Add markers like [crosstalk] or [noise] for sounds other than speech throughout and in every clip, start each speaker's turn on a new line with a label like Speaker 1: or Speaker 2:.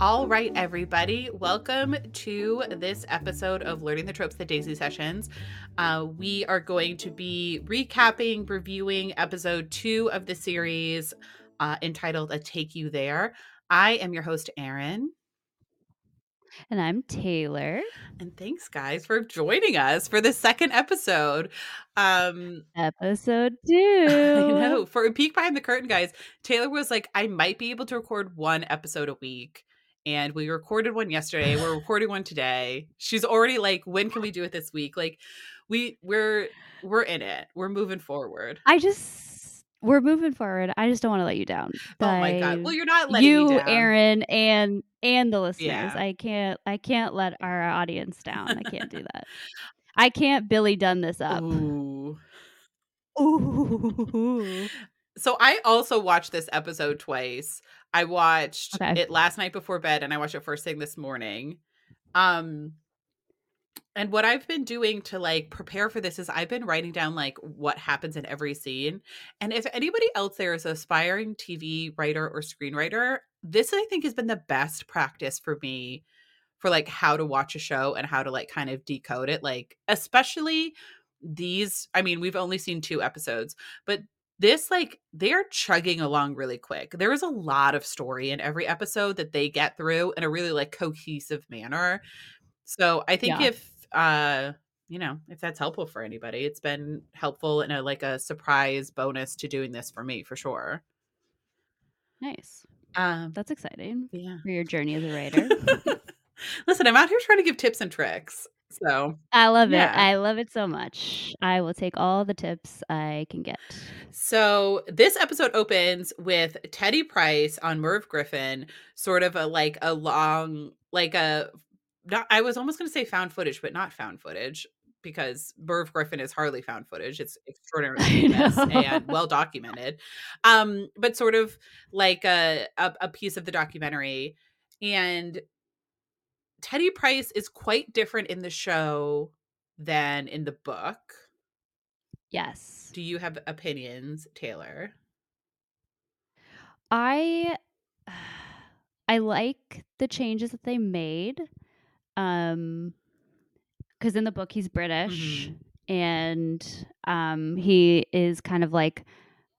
Speaker 1: All right, everybody, welcome to this episode of Learning the Tropes, the Daisy Sessions. Uh, we are going to be recapping, reviewing episode two of the series uh, entitled I'll Take You There. I am your host, Erin.
Speaker 2: And I'm Taylor.
Speaker 1: And thanks, guys, for joining us for the second episode. Um,
Speaker 2: episode [laughs] two.
Speaker 1: I know. For a peek behind the curtain, guys, Taylor was like, I might be able to record one episode a week. And we recorded one yesterday. We're recording one today. She's already like, when can we do it this week? Like, we we're we're in it. We're moving forward.
Speaker 2: I just we're moving forward. I just don't want to let you down.
Speaker 1: Oh my god. Well, you're not letting
Speaker 2: you,
Speaker 1: me down.
Speaker 2: Erin, and and the listeners.
Speaker 1: Yeah.
Speaker 2: I can't I can't let our audience down. I can't do that. [laughs] I can't Billy done this up.
Speaker 1: Ooh.
Speaker 2: Ooh. [laughs]
Speaker 1: So I also watched this episode twice. I watched
Speaker 2: Okay.
Speaker 1: it last night before bed and I watched it first thing this morning. Um and what I've been doing to like prepare for this is I've been writing down like what happens in every scene. And if anybody else there is an aspiring TV writer or screenwriter, this I think has been the best practice for me for like how to watch a show and how to like kind of decode it. Like, especially these, I mean, we've only seen two episodes, but this like they're chugging along really quick. There is a lot of story in every episode that they get through in a really like cohesive manner. So I think
Speaker 2: Yeah.
Speaker 1: if uh you know, if that's helpful for anybody, it's been helpful in a like a surprise bonus to doing this for me for sure.
Speaker 2: Nice.
Speaker 1: Um
Speaker 2: That's exciting
Speaker 1: yeah.
Speaker 2: for your journey as a writer. [laughs]
Speaker 1: Listen, I'm out here trying to give tips and tricks. So
Speaker 2: I love
Speaker 1: Yeah.
Speaker 2: it. I love it so much. I will take all the tips I can get.
Speaker 1: So this episode opens with Teddy Price on Merv Griffin, sort of a like a long, like a not I was almost gonna say found footage, but not found footage because Merv Griffin is hardly found footage. It's [laughs] extraordinarily famous and well documented. Um, but sort of like a, a a piece of the documentary. And Teddy Price is quite different in the show than in the book.
Speaker 2: Yes.
Speaker 1: Do you have opinions, Taylor?
Speaker 2: I [sighs] I like the changes that they made. Um cuz in the book he's British
Speaker 1: Mhm.
Speaker 2: and um he is kind of like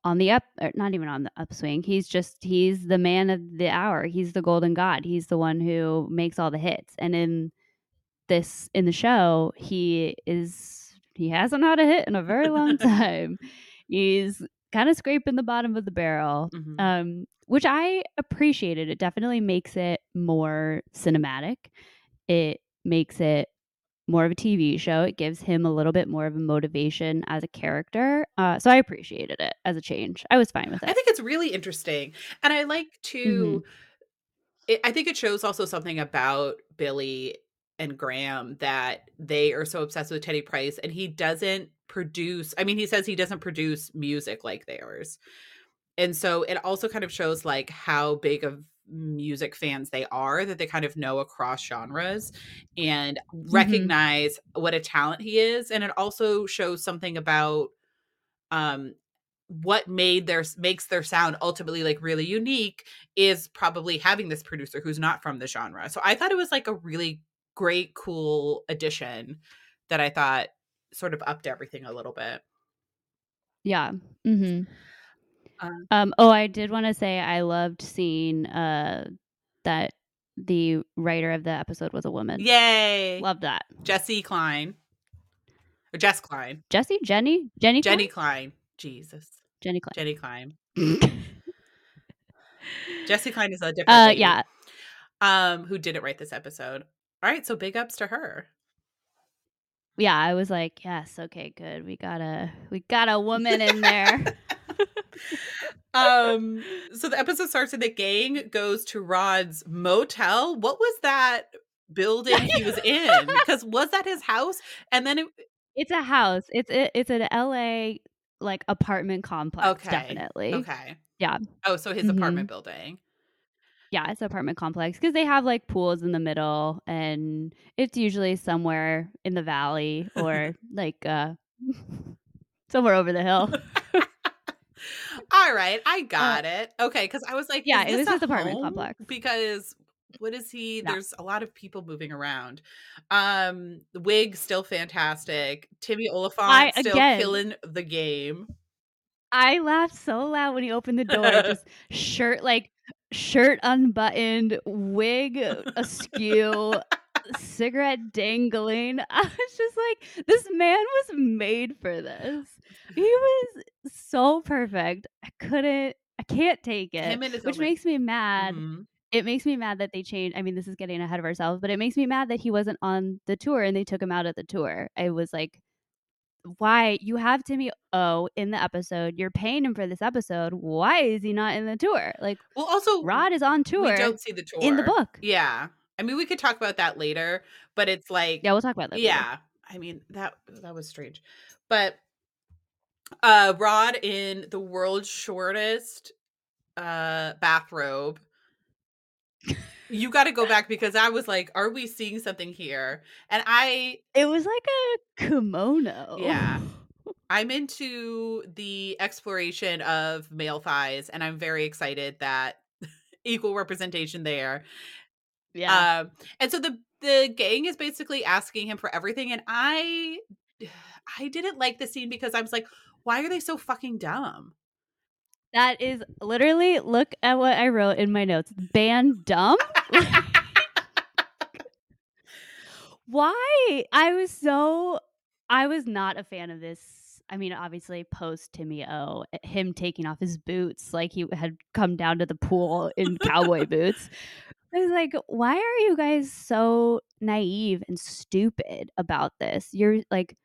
Speaker 2: on the up or not even on the upswing. He's just he's the man of the hour. He's the golden god. He's the one who makes all the hits. And in this in the show, he is he hasn't had a hit in a very long [laughs] time. He's kind of scraping the bottom of the barrel
Speaker 1: Mhm.
Speaker 2: um, which I appreciated. It definitely makes it more cinematic. It makes it more of a TV show. It gives him a little bit more of a motivation as a character. Uh, so I appreciated it as a change. I was fine with it.
Speaker 1: I think it's really interesting. And I like to it, I think it shows also something about Billy and Graham that they are so obsessed with Teddy Price and he doesn't produce I mean he says he doesn't produce music like theirs. And so it also kind of shows like how big of music fans they are that they kind of know across genres and recognize what a talent he is and it also shows something about um what made their makes their sound ultimately like really unique is probably having this producer who's not from the genre. So I thought it was like a really great cool addition that I thought sort of upped everything a little bit.
Speaker 2: Yeah. hmm
Speaker 1: Um,
Speaker 2: Um, oh, I did want to say I loved seeing uh, that the writer of the episode was a woman.
Speaker 1: yay.
Speaker 2: Love that.
Speaker 1: Jesse Klein. Or Jess Klein.
Speaker 2: Jesse, Jenny, Jenny,
Speaker 1: Jenny
Speaker 2: Klein?
Speaker 1: Klein. Jesus.
Speaker 2: Jenny Klein.
Speaker 1: Jenny Klein. [laughs] Jesse Klein is a different
Speaker 2: uh,
Speaker 1: lady,
Speaker 2: yeah,
Speaker 1: um who didn't write this episode. All right, so big ups to her.
Speaker 2: yeah. I was like, yes, okay, good. We got a we got a woman in there. [laughs] [laughs]
Speaker 1: um so the episode starts and the gang goes to rod's motel what was that building he was in [laughs] because was that his house and then it
Speaker 2: it's a house. It's it, it's an LA like apartment complex.
Speaker 1: okay
Speaker 2: Definitely.
Speaker 1: okay
Speaker 2: Yeah.
Speaker 1: oh so his
Speaker 2: Mhm.
Speaker 1: apartment building
Speaker 2: Yeah, it's an apartment complex because they have like pools in the middle, and it's usually somewhere in the valley or [laughs] like uh somewhere over the hill.
Speaker 1: All right i got it okay because i was like
Speaker 2: Uh, yeah,
Speaker 1: is
Speaker 2: it
Speaker 1: this
Speaker 2: was his apartment complex.
Speaker 1: because what is he?
Speaker 2: No.
Speaker 1: There's a lot of people moving around. Um, wig still fantastic. Timmy
Speaker 2: I
Speaker 1: still
Speaker 2: again
Speaker 1: killing the game.
Speaker 2: I laughed so loud when he opened the door, [laughs] just shirt like, shirt unbuttoned, wig askew, cigarette dangling. [laughs] I was just like, "This man was made for this." He was so perfect. I couldn't I can't take it,
Speaker 1: Him and his
Speaker 2: which makes me mad.
Speaker 1: Mhm.
Speaker 2: It makes me mad that they changed I mean, this is getting ahead of ourselves, but it makes me mad that he wasn't on the tour and they took him out of the tour. I was like, "Why? You have Timmy O in the episode, you're paying him for this episode, why is he not in the tour?" Like,
Speaker 1: Well, also,
Speaker 2: Rod is on tour.
Speaker 1: we don't see the tour
Speaker 2: in the book.
Speaker 1: Yeah. I mean, we could talk about that later, but it's like
Speaker 2: Yeah, we'll talk about that later.
Speaker 1: Yeah. I mean, that that was strange. But uh, Rod in the world's shortest, uh, bathrobe. You gotta go back because I was like, "Are we seeing something here?" And I
Speaker 2: It was like a kimono.
Speaker 1: Yeah. [laughs] I'm into the exploration of male thighs, and I'm very excited that [laughs] equal representation there.
Speaker 2: Yeah.
Speaker 1: Um, and so the the gang is basically asking him for everything, and I [sighs] I didn't like the scene because I was like, "Why are they so fucking dumb?"
Speaker 2: That is literally look at what I wrote in my notes. Band dumb? [laughs] [laughs] Why? I was so I was not a fan of this. I mean, obviously, post Timmy O, eh, him taking off his boots like he had come down to the pool in cowboy [laughs] boots. I was like, "Why are you guys so naive and stupid about this?" You're like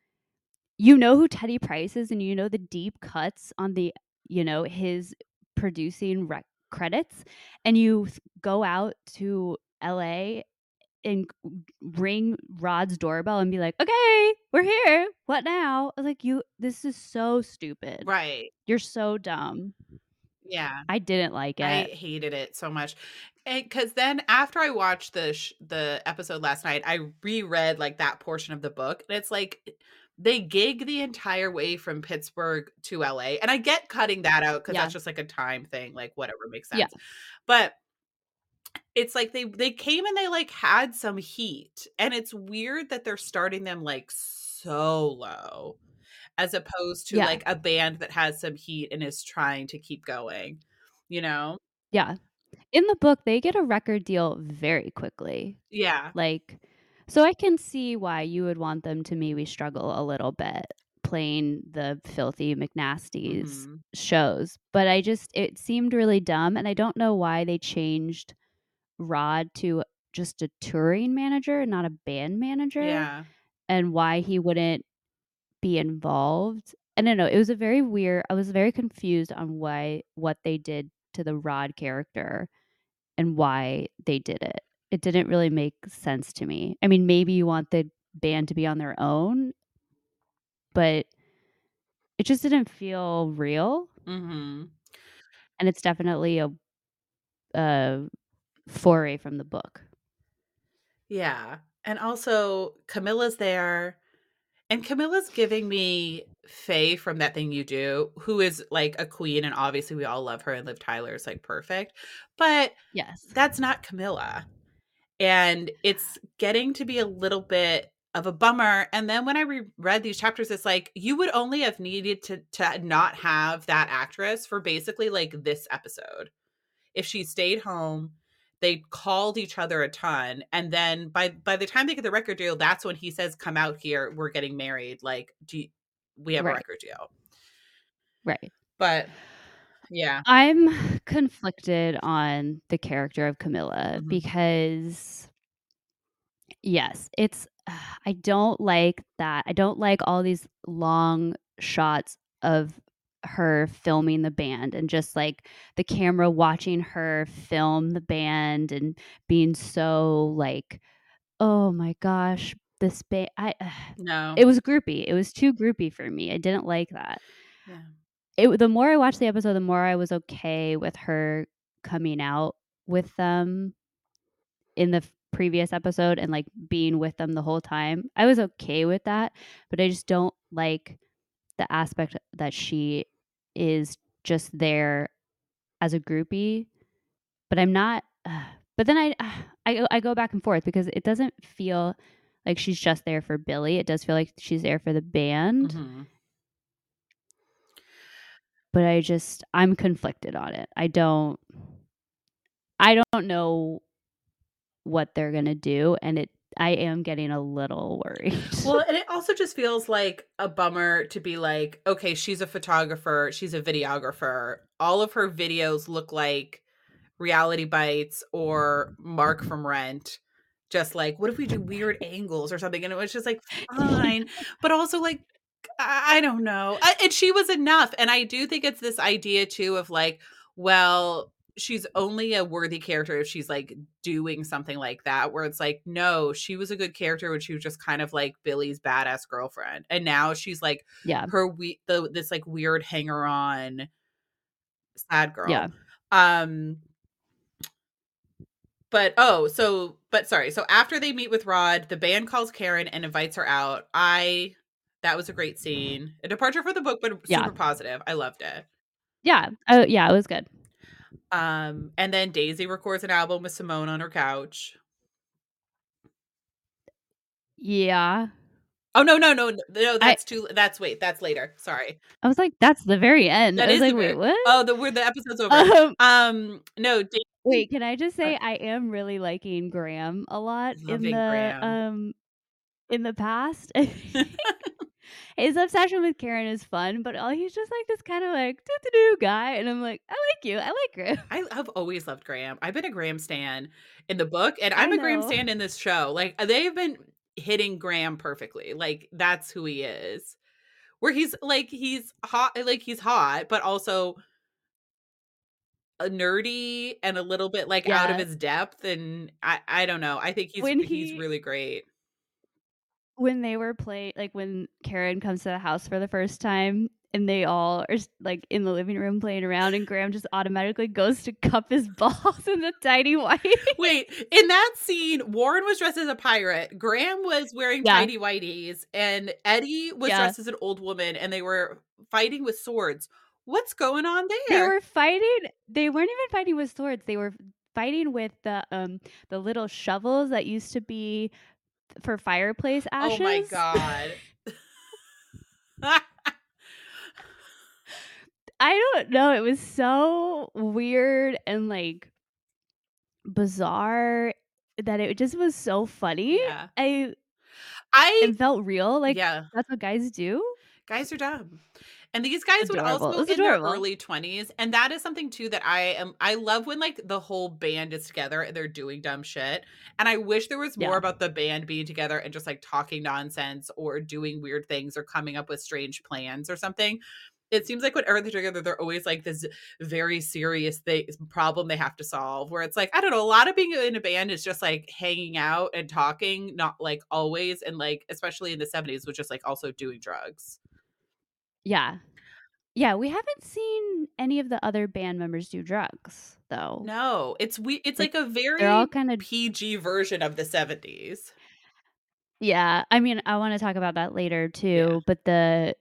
Speaker 2: you know who Teddy Price is and you know the deep cuts on the you know, his producing rec credits, and you go out to LA and ring Rod's doorbell and be like, "Okay, we're here. What now?" I was like, "You this is so stupid.
Speaker 1: Right.
Speaker 2: You're so dumb."
Speaker 1: Yeah.
Speaker 2: I didn't like it.
Speaker 1: I hated it so much. And 'cause then after I watched the sh the episode last night, I reread, like, that portion of the book, and it's like, eh, they gig the entire way from Pittsburgh to LA, and I get cutting that out 'cause
Speaker 2: Yeah.
Speaker 1: that's just, like, a time thing, like, whatever, makes sense.
Speaker 2: Yeah.
Speaker 1: sense. But it's like they they came and they, like, had some heat, and it's weird that they're starting them, like, so low as opposed to,
Speaker 2: Yeah.
Speaker 1: like, a band that has some heat and is trying to keep going, you know?
Speaker 2: Yeah. In the book, they get a record deal very quickly.
Speaker 1: Yeah.
Speaker 2: Like so I can see why you would want them to maybe struggle a little bit playing the Filthy McNasty's
Speaker 1: Mhm.
Speaker 2: shows, but I just it seemed really dumb, and I don't know why they changed Rod to just a touring manager, and not a band manager,
Speaker 1: Yeah.
Speaker 2: and why he wouldn't be involved. I don't know, it was a very weird. I was very confused on why what they did to the Rod character and why they did it. It didn't really make sense to me. I mean, maybe you want the band to be on their own but it just didn't feel real.
Speaker 1: Mhm.
Speaker 2: And it's definitely a a foray from the book.
Speaker 1: Yeah, and also Camilla's there, and Camilla's giving me Faye from That Thing You Do, who is, like, a queen, and obviously we all love her, and Liv Tyler is, like, perfect, but
Speaker 2: Yes.
Speaker 1: that's not Camilla, and it's getting to be a little bit of a bummer, and then when I reread these chapters, it's like, you would only have needed to to not have that actress for basically, like, this episode. If she stayed home, they called each other a ton, and then by by the time they get the record deal, that's when he says, "Come out here, we're getting married, like, do y we have a record deal."
Speaker 2: Right.
Speaker 1: But yeah.
Speaker 2: I'm conflicted on the character of Camilla
Speaker 1: Mhm.
Speaker 2: because yes, it's I don't like that. I don't like all these long shots of her filming the band and just, like, the camera watching her film the band and being so, like, "Oh my gosh, this ba" I [sighs]
Speaker 1: No.
Speaker 2: it was groupy, it was too groupy for me, I didn't like that.
Speaker 1: Yeah.
Speaker 2: It the more I watched the episode, the more I was okay with her coming out with them in the previous episode and, like, being with them the whole time. I was okay with that, but I just don't like the aspect that she is just there as a groupie, but I'm not but then I I I go back and forth because it doesn't feel like she's just there for Billy. It does feel like she's there for the band.
Speaker 1: Mm-hmm.
Speaker 2: But I just I'm conflicted on it. I don't I don't know what they're going to do and it I am getting a little worried.
Speaker 1: Well, [laughs] and it also just feels like a bummer to be like, okay, she's a photographer, she's a videographer. All of her videos look like Reality Bites or Mark from Rent. Just like, what if we do weird angles or something? And it was just like, fine. [laughs] but also, like, I, don't know. I, and she was enough. And I do think it's this idea, too, of like, well, she's only a worthy character if she's like doing something like that where it's like no she was a good character when she was just kind of like billy's badass girlfriend and now she's like
Speaker 2: yeah.
Speaker 1: her we the this like weird hanger on sad girl.
Speaker 2: Yeah.
Speaker 1: Um but oh so but sorry so after they meet with rod the band calls karen and invites her out. I that was a great scene. A departure for the book but super
Speaker 2: Yeah.
Speaker 1: positive. I loved it.
Speaker 2: Yeah. Oh yeah it was good
Speaker 1: um, and then Daisy records an album with Simone on her couch.
Speaker 2: yeah
Speaker 1: Oh no, no, no, no! That's too. That's wait. That's later. Sorry.
Speaker 2: I was like that's the very end
Speaker 1: That
Speaker 2: I was like wait what
Speaker 1: Oh, the where the episode's [laughs] over.
Speaker 2: um,
Speaker 1: um, no. Da-
Speaker 2: wait can I just say I am really liking Graham a lot in the
Speaker 1: Graham.
Speaker 2: um in the past [laughs] [laughs] his obsession with Karen is fun but all he's just like this kind of like doo doo doo guy and I'm like I like you I like Graham
Speaker 1: I [laughs] have always loved Graham. I've been a Graham stan in the book, and I'm a Graham stan in this show. Like uh, they've been hitting Graham perfectly. Like that's who he is. Where he's like he's hot, like he's hot, but also a nerdy and a little bit like out of his depth. And I, I don't know. I think he's
Speaker 2: When
Speaker 1: he's really great.
Speaker 2: When they were playing like when Karen comes to the house for the first time and they all are like in the living room playing around and Graham just automatically goes to [laughs] cup his balls in the tiny white.
Speaker 1: Wait, in that scene, Warren was dressed as a pirate. Graham was wearing
Speaker 2: Yeah.
Speaker 1: tidy whities, and Eddie was
Speaker 2: Yeah.
Speaker 1: dressed as an old woman, and they were fighting with swords. What's going on there?
Speaker 2: they were fighting they weren't even fighting with swords. They were fighting with the um the little shovels that used to be for fireplace ashes.
Speaker 1: oh my god. [laughs]
Speaker 2: I don't know. It was so weird and like bizarre that it just was so funny.
Speaker 1: Yeah.
Speaker 2: I
Speaker 1: I
Speaker 2: it felt real. Like
Speaker 1: yeah,
Speaker 2: that's what guys do.
Speaker 1: guys are dumb. And these guys would
Speaker 2: Adorable.
Speaker 1: also
Speaker 2: It was
Speaker 1: in their early 20s. And that is something too that I am I love when like the whole band is together and they're doing dumb shit. And I wish there was more
Speaker 2: Yeah.
Speaker 1: about the band being together and just like talking nonsense or doing weird things or coming up with strange plans or something. It seems like whenever they're together, they're always like this very serious thing problem they have to solve. Where it's like, I don't know, a lot of being in a band is just like hanging out and talking, not like always, and like especially in the 70s, was just like also doing drugs.
Speaker 2: Yeah. Yeah, we haven't seen any of the other band members do drugs though.
Speaker 1: No, it's we. It's
Speaker 2: Like,
Speaker 1: like, a very
Speaker 2: They're all kind of
Speaker 1: PG version of the seventies.
Speaker 2: Yeah, I mean, I want to talk about that later too, but the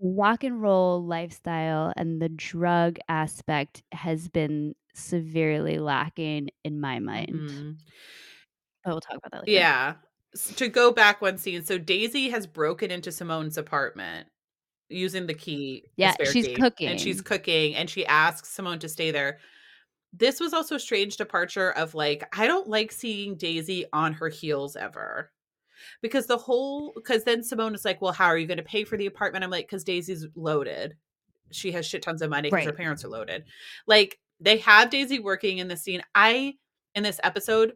Speaker 2: rock and roll lifestyle and the drug aspect has been severely lacking in my mind. But we'll talk about that later.
Speaker 1: Mm-hmm. Yeah. S- To go back one scene, so Daisy has broken into Simone's apartment using the key.
Speaker 2: Yeah, she's
Speaker 1: key, and she's cooking, and she asks Simone to stay there. This was also a strange departure of like, I don't like seeing Daisy on her heels ever. Because the whole, because then Simone is like, Well, how are you going to pay for the apartment? I'm like, Because Daisy's loaded. She has shit tons of money because her parents are loaded. Like, they have Daisy working in the scene. I, in this episode,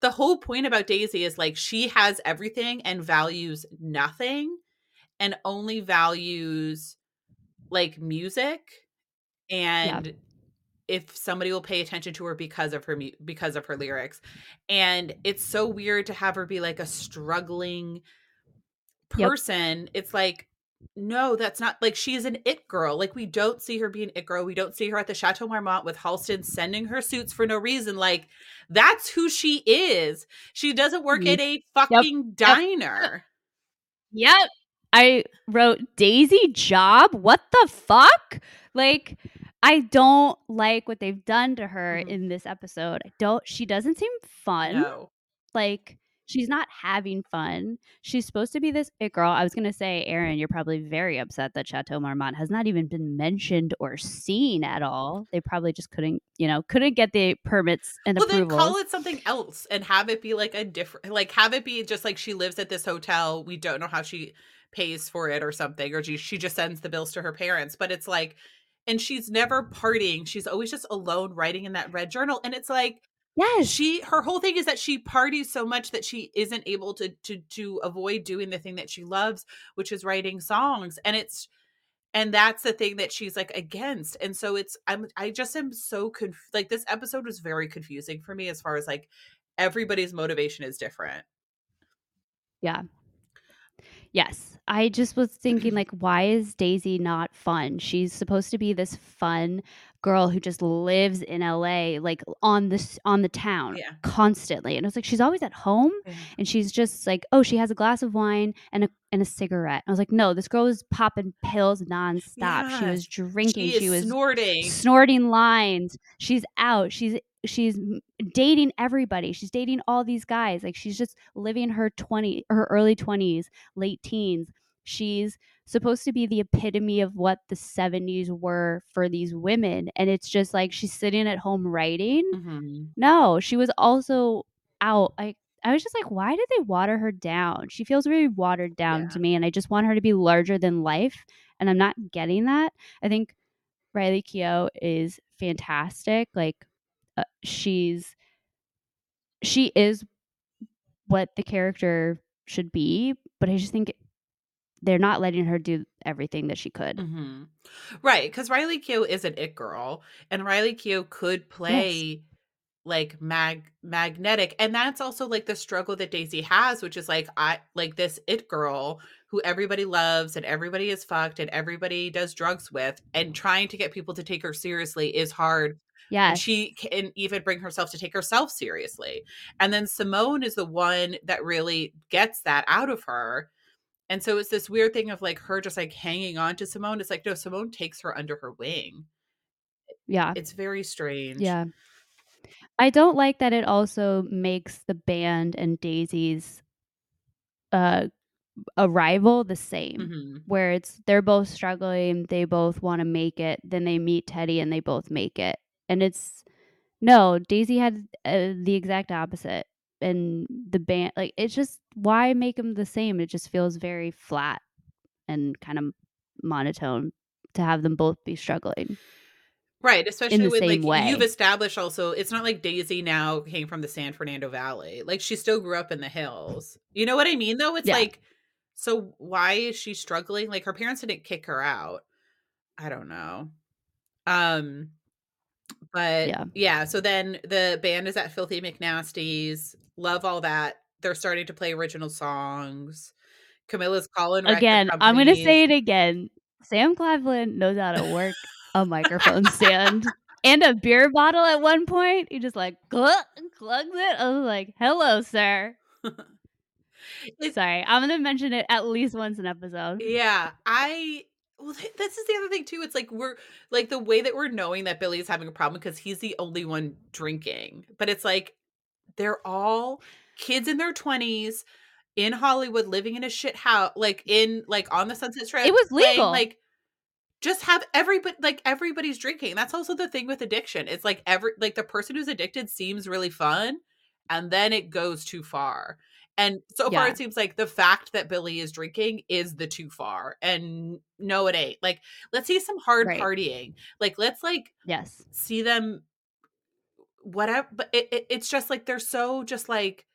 Speaker 1: the whole point about Daisy is like she has everything and values nothing and only values like music and if somebody will pay attention to her because of her mu- because of her lyrics. And it's so weird to have her be like a struggling
Speaker 2: Yep.
Speaker 1: person. It's like no that's not like she is an it girl. Like we don't see her be an it girl. We don't see her at the chateau marmont with halston sending her suits for no reason. Like that's who she is. She doesn't work at a fucking diner.
Speaker 2: Yep. I wrote Daisy job. What the fuck? Like I don't like what they've done to her
Speaker 1: Mhm.
Speaker 2: in this episode. I don't she doesn't seem fun.
Speaker 1: No.
Speaker 2: Like, she's not having fun. She's supposed to be this it girl. I was gonna say, Erin, you're probably very upset that Chateau Marmont has not even been mentioned or seen at all. They probably just couldn't, you know, couldn't get the permits and approval.
Speaker 1: Well, then call it something else and have it be like a different like, have it be just like she lives at this hotel, we don't know how she pays for it or something, or she she just sends the bills to her parents, but it's like and she's never partying, she's always just alone writing in that red journal, and it's like,
Speaker 2: Yes.
Speaker 1: she her whole thing is that she parties so much that she isn't able to to to avoid doing the thing that she loves, which is writing songs, and it's and that's the thing that she's, like, against, and so it's I'm I just am so conf like, this episode was very confusing for me as far as, like, everybody's motivation is different.
Speaker 2: Yeah. Yes. I just was thinking, like, why is Daisy not fun? She's supposed to be this fun girl who just lives in LA, like, on this on the town
Speaker 1: Yeah.
Speaker 2: constantly, and I was like, she's always at home,
Speaker 1: Yeah.
Speaker 2: and she's just like, "Oh, she has a glass of wine and a and a cigarette." I was like, "No, this girl was popping pills nonstop. She was drinking,
Speaker 1: She
Speaker 2: she was
Speaker 1: snorting.
Speaker 2: snorting lines. She's out. She's she's dating everybody. She's dating all these guys. Like, she's just living her 20 her early 20s, late teens. She's supposed to be the epitome of what the '70s were for these women, and it's just like she's sitting at home writing?
Speaker 1: Mhm.
Speaker 2: No, she was also out. I I was just like, "Why did they water her down?" She feels very watered down
Speaker 1: Yeah.
Speaker 2: to me, and I just want her to be larger than life, and I'm not getting that. I think Riley Keough is fantastic. Like, uh, she's she is what the character should be, but I just think they're not letting her do everything that she could.
Speaker 1: Mhm. Right, 'cause Riley Keough is an it girl, and Riley Keough could
Speaker 2: Yes.
Speaker 1: play, like, mag magnetic, and that's also, like, the struggle that Daisy has, which is, like, I like, this it girl who everybody loves and everybody is fucked and everybody does drugs with, and trying to get people to take her seriously is hard
Speaker 2: yeah
Speaker 1: she can even bring herself to take herself seriously, and then Simone is the one that really gets that out of her, and so it's this weird thing of, like, her just, like, hanging on to Simone. It's like, no, Simone takes her under her wing.
Speaker 2: Yeah.
Speaker 1: It's very strange.
Speaker 2: Yeah. I don't like that it also makes the band and Daisy's uh, arrival the same,
Speaker 1: Mhm.
Speaker 2: where it's they're both struggling, they both wanna make it, then they meet Teddy and they both make it, and it's no, Daisy had, uh, the exact opposite, and the band like, it's just why make them the same? It just feels very flat and kind of monotone to have them both be struggling.
Speaker 1: Right,
Speaker 2: In
Speaker 1: especially
Speaker 2: the
Speaker 1: with,
Speaker 2: same
Speaker 1: like you've established also, it's not like Daisy now came from the San Fernando Valley, like, she still grew up in the hills. You know what I mean, though? It's
Speaker 2: Yeah.
Speaker 1: like, so why is she struggling? Like, her parents didn't kick her out. I don't know. Um, but
Speaker 2: Yeah.
Speaker 1: yeah, so then the band is at Filthy McNasty's, love all that. They're starting to play original songs. Camilla's calling
Speaker 2: Again, I'm gonna say it again. Sam Claflin knows how to work a microphone stand and a beer bottle at one point. He just, like, "Glug," glugs it. I was like, "Hello, sir." [laughs] Sorry, I'm gonna mention it at least once an episode.
Speaker 1: Yeah, I well, th this is the other thing too, it's like we're like, the way that we're knowing that Billy is having a problem because he's the only one drinking, but it's like, they're all kids in their 20s in Hollywood living in a shit hou like, in like, on the Sunset Strip
Speaker 2: It was
Speaker 1: playing,
Speaker 2: legal.
Speaker 1: like just have everybody like, everybody's drinking. That's also the thing with addiction. It's like every like, the person who's addicted seems really fun, and then it goes too far, and so far, it seems like the fact that Billy is drinking is the too far, and no, it ain't. Like, let's see some hard
Speaker 2: Right.
Speaker 1: partying. Like, let's, like,
Speaker 2: Yes.
Speaker 1: see them Whatever, but it it it's just like they're so just, like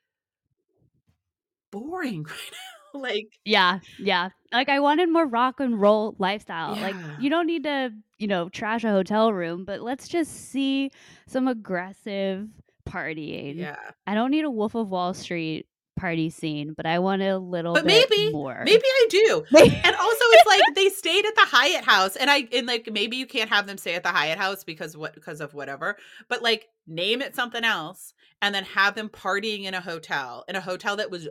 Speaker 1: boring [laughs] right now, like
Speaker 2: Yeah, yeah. Like, I wanted more rock and roll lifestyle. Like, you don't need to, you know, trash a hotel room, but let's just see some aggressive partying.
Speaker 1: Yeah.
Speaker 2: I don't need a Wolf of Wall Street party scene, but I want a little
Speaker 1: But
Speaker 2: bit
Speaker 1: maybe,
Speaker 2: more.
Speaker 1: maybe I do. [laughs] And also it's like they stayed at the Hyatt house and I and like maybe you can't have them stay at the Hyatt house because what because of whatever. But like name it something else and then have them partying in a hotel, in a hotel that was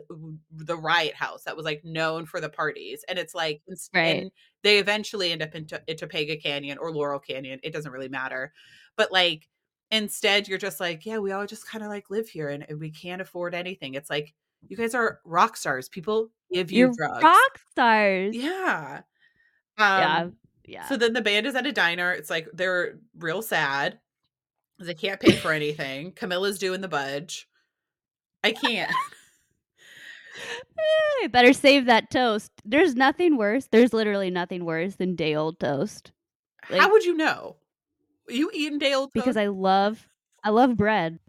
Speaker 1: the Riot House that was like known for the parties. And it's like
Speaker 2: Right.
Speaker 1: and they eventually end up in, in Topanga Canyon or Laurel Canyon. It doesn't really matter. But like instead you're just like, yeah, we all just kind of like live here and, and we can't afford anything. It's like you guys are rock stars. People give you
Speaker 2: You're
Speaker 1: drugs.
Speaker 2: rock stars.
Speaker 1: Yeah.
Speaker 2: Yeah.
Speaker 1: Um,
Speaker 2: Yeah.
Speaker 1: So then the band is at a diner. It's like they're real sad they can't pay for anything. Camilla's doing the budge. I can't.
Speaker 2: Eh, [laughs] better save that toast. There's nothing worse. There's literally nothing worse than day old toast
Speaker 1: How would you know? You eating day old
Speaker 2: because I love I love bread.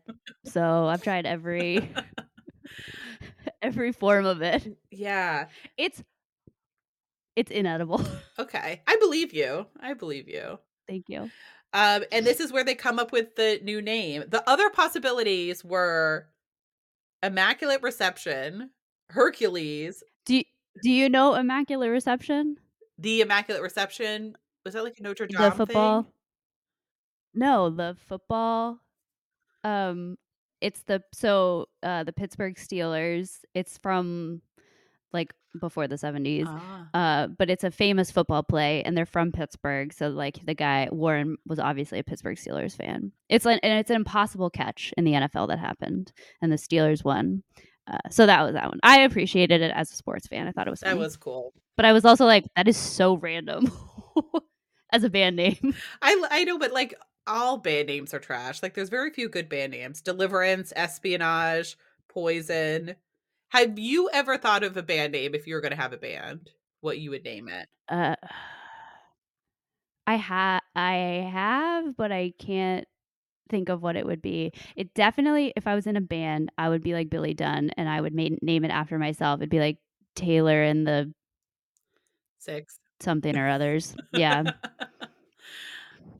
Speaker 2: So I've tried every [laughs] [laughs] [laughs] every form of it.
Speaker 1: Yeah.
Speaker 2: It's it's inedible.
Speaker 1: Okay. I believe you. I believe you.
Speaker 2: Thank you.
Speaker 1: Um, and this is where they come up with the new name. The other possibilities were Immaculate Reception, Hercules,
Speaker 2: Do you, do you know Immaculate Reception?
Speaker 1: the Immaculate Reception. Was that like a Notre Dame
Speaker 2: the football?
Speaker 1: thing?
Speaker 2: No, the football. Um, it's the so uh the Pittsburgh Steelers. It's from like before the seventies.
Speaker 1: Ah.
Speaker 2: Uh, but it's a famous football play, and they're from Pittsburgh. So like the guy Warren was obviously a Pittsburgh Steelers fan. It's like and it's an impossible catch in the NFL that happened, and the Steelers won. Uh, so that was that one. I appreciated it as a sports fan. I thought it was
Speaker 1: That was cool.
Speaker 2: but I was also like, that is so random [laughs] as a band name.
Speaker 1: I I know, but like all band names are trash. Like there's very few good band names. Deliverance, Espionage, Poison. Have you ever thought of a band name if you were going to have a band? What you would name it?
Speaker 2: Uh, I have, I have, but I can't think of what it would be. It definitely, if I was in a band, I would be like Billy Dunne, and I would ma- name it after myself. It'd be like Taylor and the
Speaker 1: Six.
Speaker 2: something or others. [laughs] Yeah,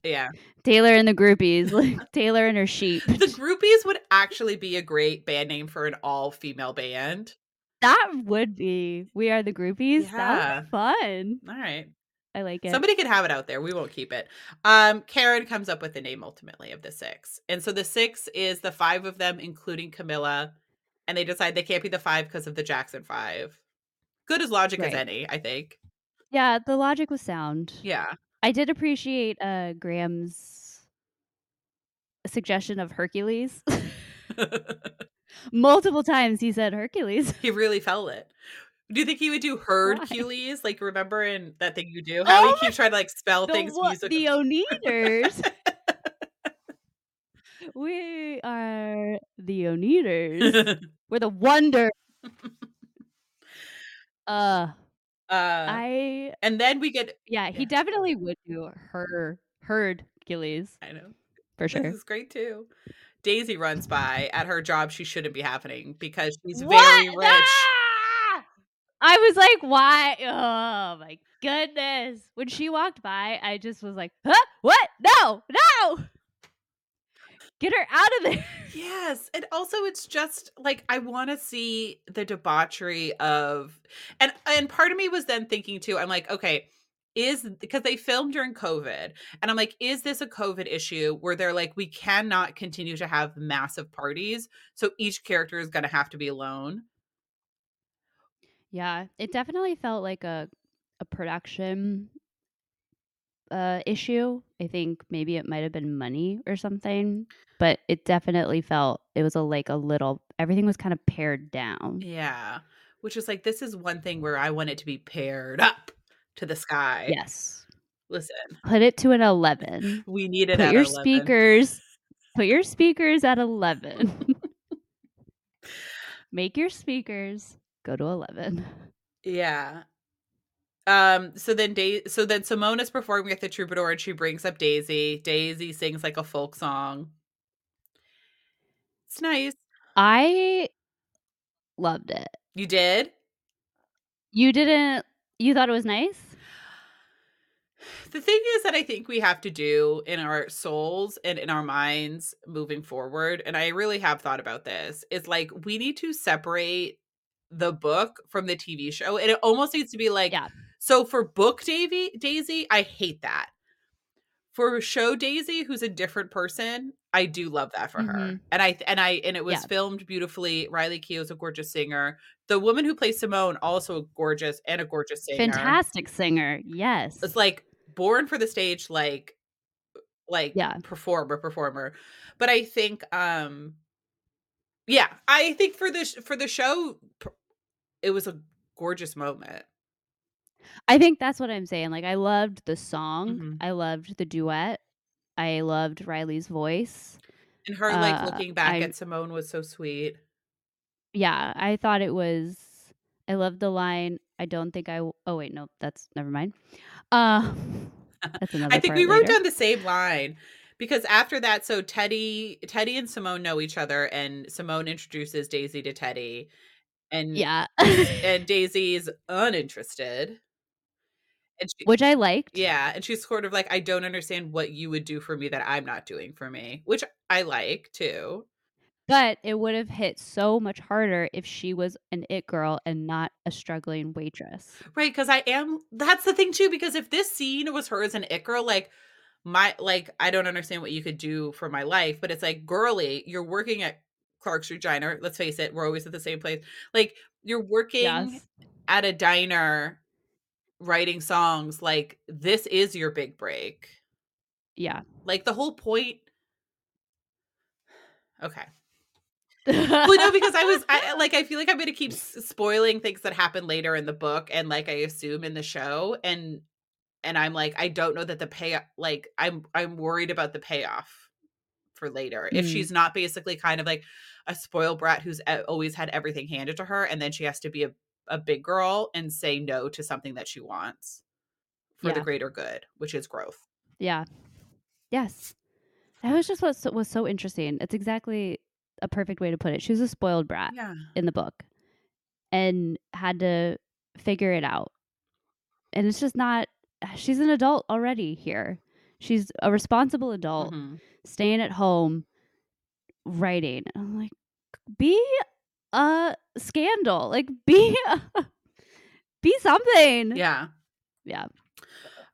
Speaker 1: yeah.
Speaker 2: Taylor and the groupies, [laughs] like Taylor and her sheep.
Speaker 1: The Groupies would actually be a great band name for an all female band.
Speaker 2: That would be. We are the groupies. That
Speaker 1: Yeah.
Speaker 2: would be fun.
Speaker 1: All right.
Speaker 2: I like it.
Speaker 1: Somebody could have it out there. We won't keep it. Um, Karen comes up with the name ultimately of the six. And so the six is the five of them, including Camilla. And they decide they can't be the five because of the Jackson Five. Good as logic as any, I think.
Speaker 2: yeah, the logic was sound.
Speaker 1: Yeah.
Speaker 2: I did appreciate uh Graham's suggestion of Hercules. [laughs] [laughs] Multiple times he said Hercules.
Speaker 1: he really felt it. Do you think he would do [laughs] Hercules? Like remember in that thing you do? How
Speaker 2: Oh
Speaker 1: he keeps trying to like spell
Speaker 2: The,
Speaker 1: things music.
Speaker 2: the Oneders. we are the Oneders. We're the wonder. Uh
Speaker 1: uh,
Speaker 2: I
Speaker 1: and then we get
Speaker 2: yeah, he
Speaker 1: yeah.
Speaker 2: definitely would do her Gillies
Speaker 1: I know.
Speaker 2: for sure.
Speaker 1: This is great too. Daisy runs by at her job she shouldn't be happening because she's
Speaker 2: What?
Speaker 1: very rich.
Speaker 2: Ah! I was like, why? Oh my goodness. When she walked by, I just was like, huh? What? No, no. Get her out of there. [laughs]
Speaker 1: Yes. And also it's just like I want to see the debauchery of and and part of me was then thinking too, I'm like, okay, is because they filmed during COVID, and I'm like, is this a COVID issue where they're like, we cannot continue to have massive parties, so each character is gonna have to be alone?
Speaker 2: Yeah, it definitely felt like a a production uh issue. I think maybe it might have been money or something, but it definitely felt it was a like a little everything was kind of pared down.
Speaker 1: Yeah. Which is like, this is one thing where I want it to be paired up to the sky.
Speaker 2: Yes.
Speaker 1: Listen,
Speaker 2: Put it to an 11.
Speaker 1: we need it
Speaker 2: Put
Speaker 1: at
Speaker 2: your
Speaker 1: 11.
Speaker 2: speakers put your speakers at 11. [laughs] Make your speakers go to 11.
Speaker 1: Yeah. Um. So then, day so then Simone is performing at the Troubadour, and she brings up Daisy. Daisy sings like a folk song. It's nice.
Speaker 2: I loved it.
Speaker 1: You did.
Speaker 2: You didn't you thought it was nice?
Speaker 1: The thing is that I think we have to do in our souls and in our minds moving forward, and I really have thought about this, is like we need to separate the book from the TV show. And it almost needs to be like,
Speaker 2: Yeah.
Speaker 1: So for book Davy, Daisy, I hate that. For show Daisy, who's a different person, I do love that for her.
Speaker 2: Mhm.
Speaker 1: And I and I and it was
Speaker 2: Yeah.
Speaker 1: filmed beautifully. Riley Keough is a gorgeous singer. The woman who plays Simone also a gorgeous and a gorgeous singer.
Speaker 2: Fantastic singer. Yes.
Speaker 1: It's like born for the stage, like like
Speaker 2: Yeah.
Speaker 1: performer, performer. But I think um yeah, I think for the sh- for the show it was a gorgeous moment.
Speaker 2: I think that's what I'm saying. Like I loved the song.
Speaker 1: Mhm.
Speaker 2: I loved the duet. I loved Riley's voice.
Speaker 1: And her like
Speaker 2: Uh,
Speaker 1: looking back
Speaker 2: I-
Speaker 1: at Simone was so sweet.
Speaker 2: Yeah, I thought it was I loved the line, I don't think I Oh wait, no, that's never mind. Uh [laughs] that's another
Speaker 1: I think we wrote
Speaker 2: later.
Speaker 1: down the same line because after that, so Teddy, Teddy and Simone know each other, and Simone introduces Daisy to Teddy, and
Speaker 2: Yeah. [laughs]
Speaker 1: and Daisy's uninterested, she,
Speaker 2: Which I liked.
Speaker 1: yeah, and she's sort of like, I don't understand what you would do for me that I'm not doing for me, which I like too.
Speaker 2: But it would have hit so much harder if she was an it girl and not a struggling waitress.
Speaker 1: Right, because I am that's the thing too, because if this scene was her as an it girl, like my like I don't understand what you could do for my life, but it's like, girly, you're working at Clark Street Diner. Let's face it, we're always at the same place. Like you're working
Speaker 2: Yes.
Speaker 1: at a diner writing songs, like this is your big break.
Speaker 2: Yeah.
Speaker 1: Like the whole point. Okay. well, no, because I was I, like, I feel like I'm going to keep spoiling things that happen later in the book, and like I assume in the show, and and I'm like, I don't know that the pay, like, I'm I'm worried about the payoff for later. If
Speaker 2: Mm.
Speaker 1: she's not basically kind of like a spoiled brat who's always had everything handed to her, and then she has to be a a big girl and say no to something that she wants for the greater good, which is growth.
Speaker 2: Yeah. Yes. That was just what so- was so interesting. It's exactly a perfect way to put it. She was a spoiled brat
Speaker 1: Yeah.
Speaker 2: in the book and had to figure it out. And it's just not she's an adult already here. She's a responsible adult
Speaker 1: Mhm.
Speaker 2: staying at home writing. I'm like be a scandal. Like [laughs] be be something.
Speaker 1: Yeah.
Speaker 2: Yeah.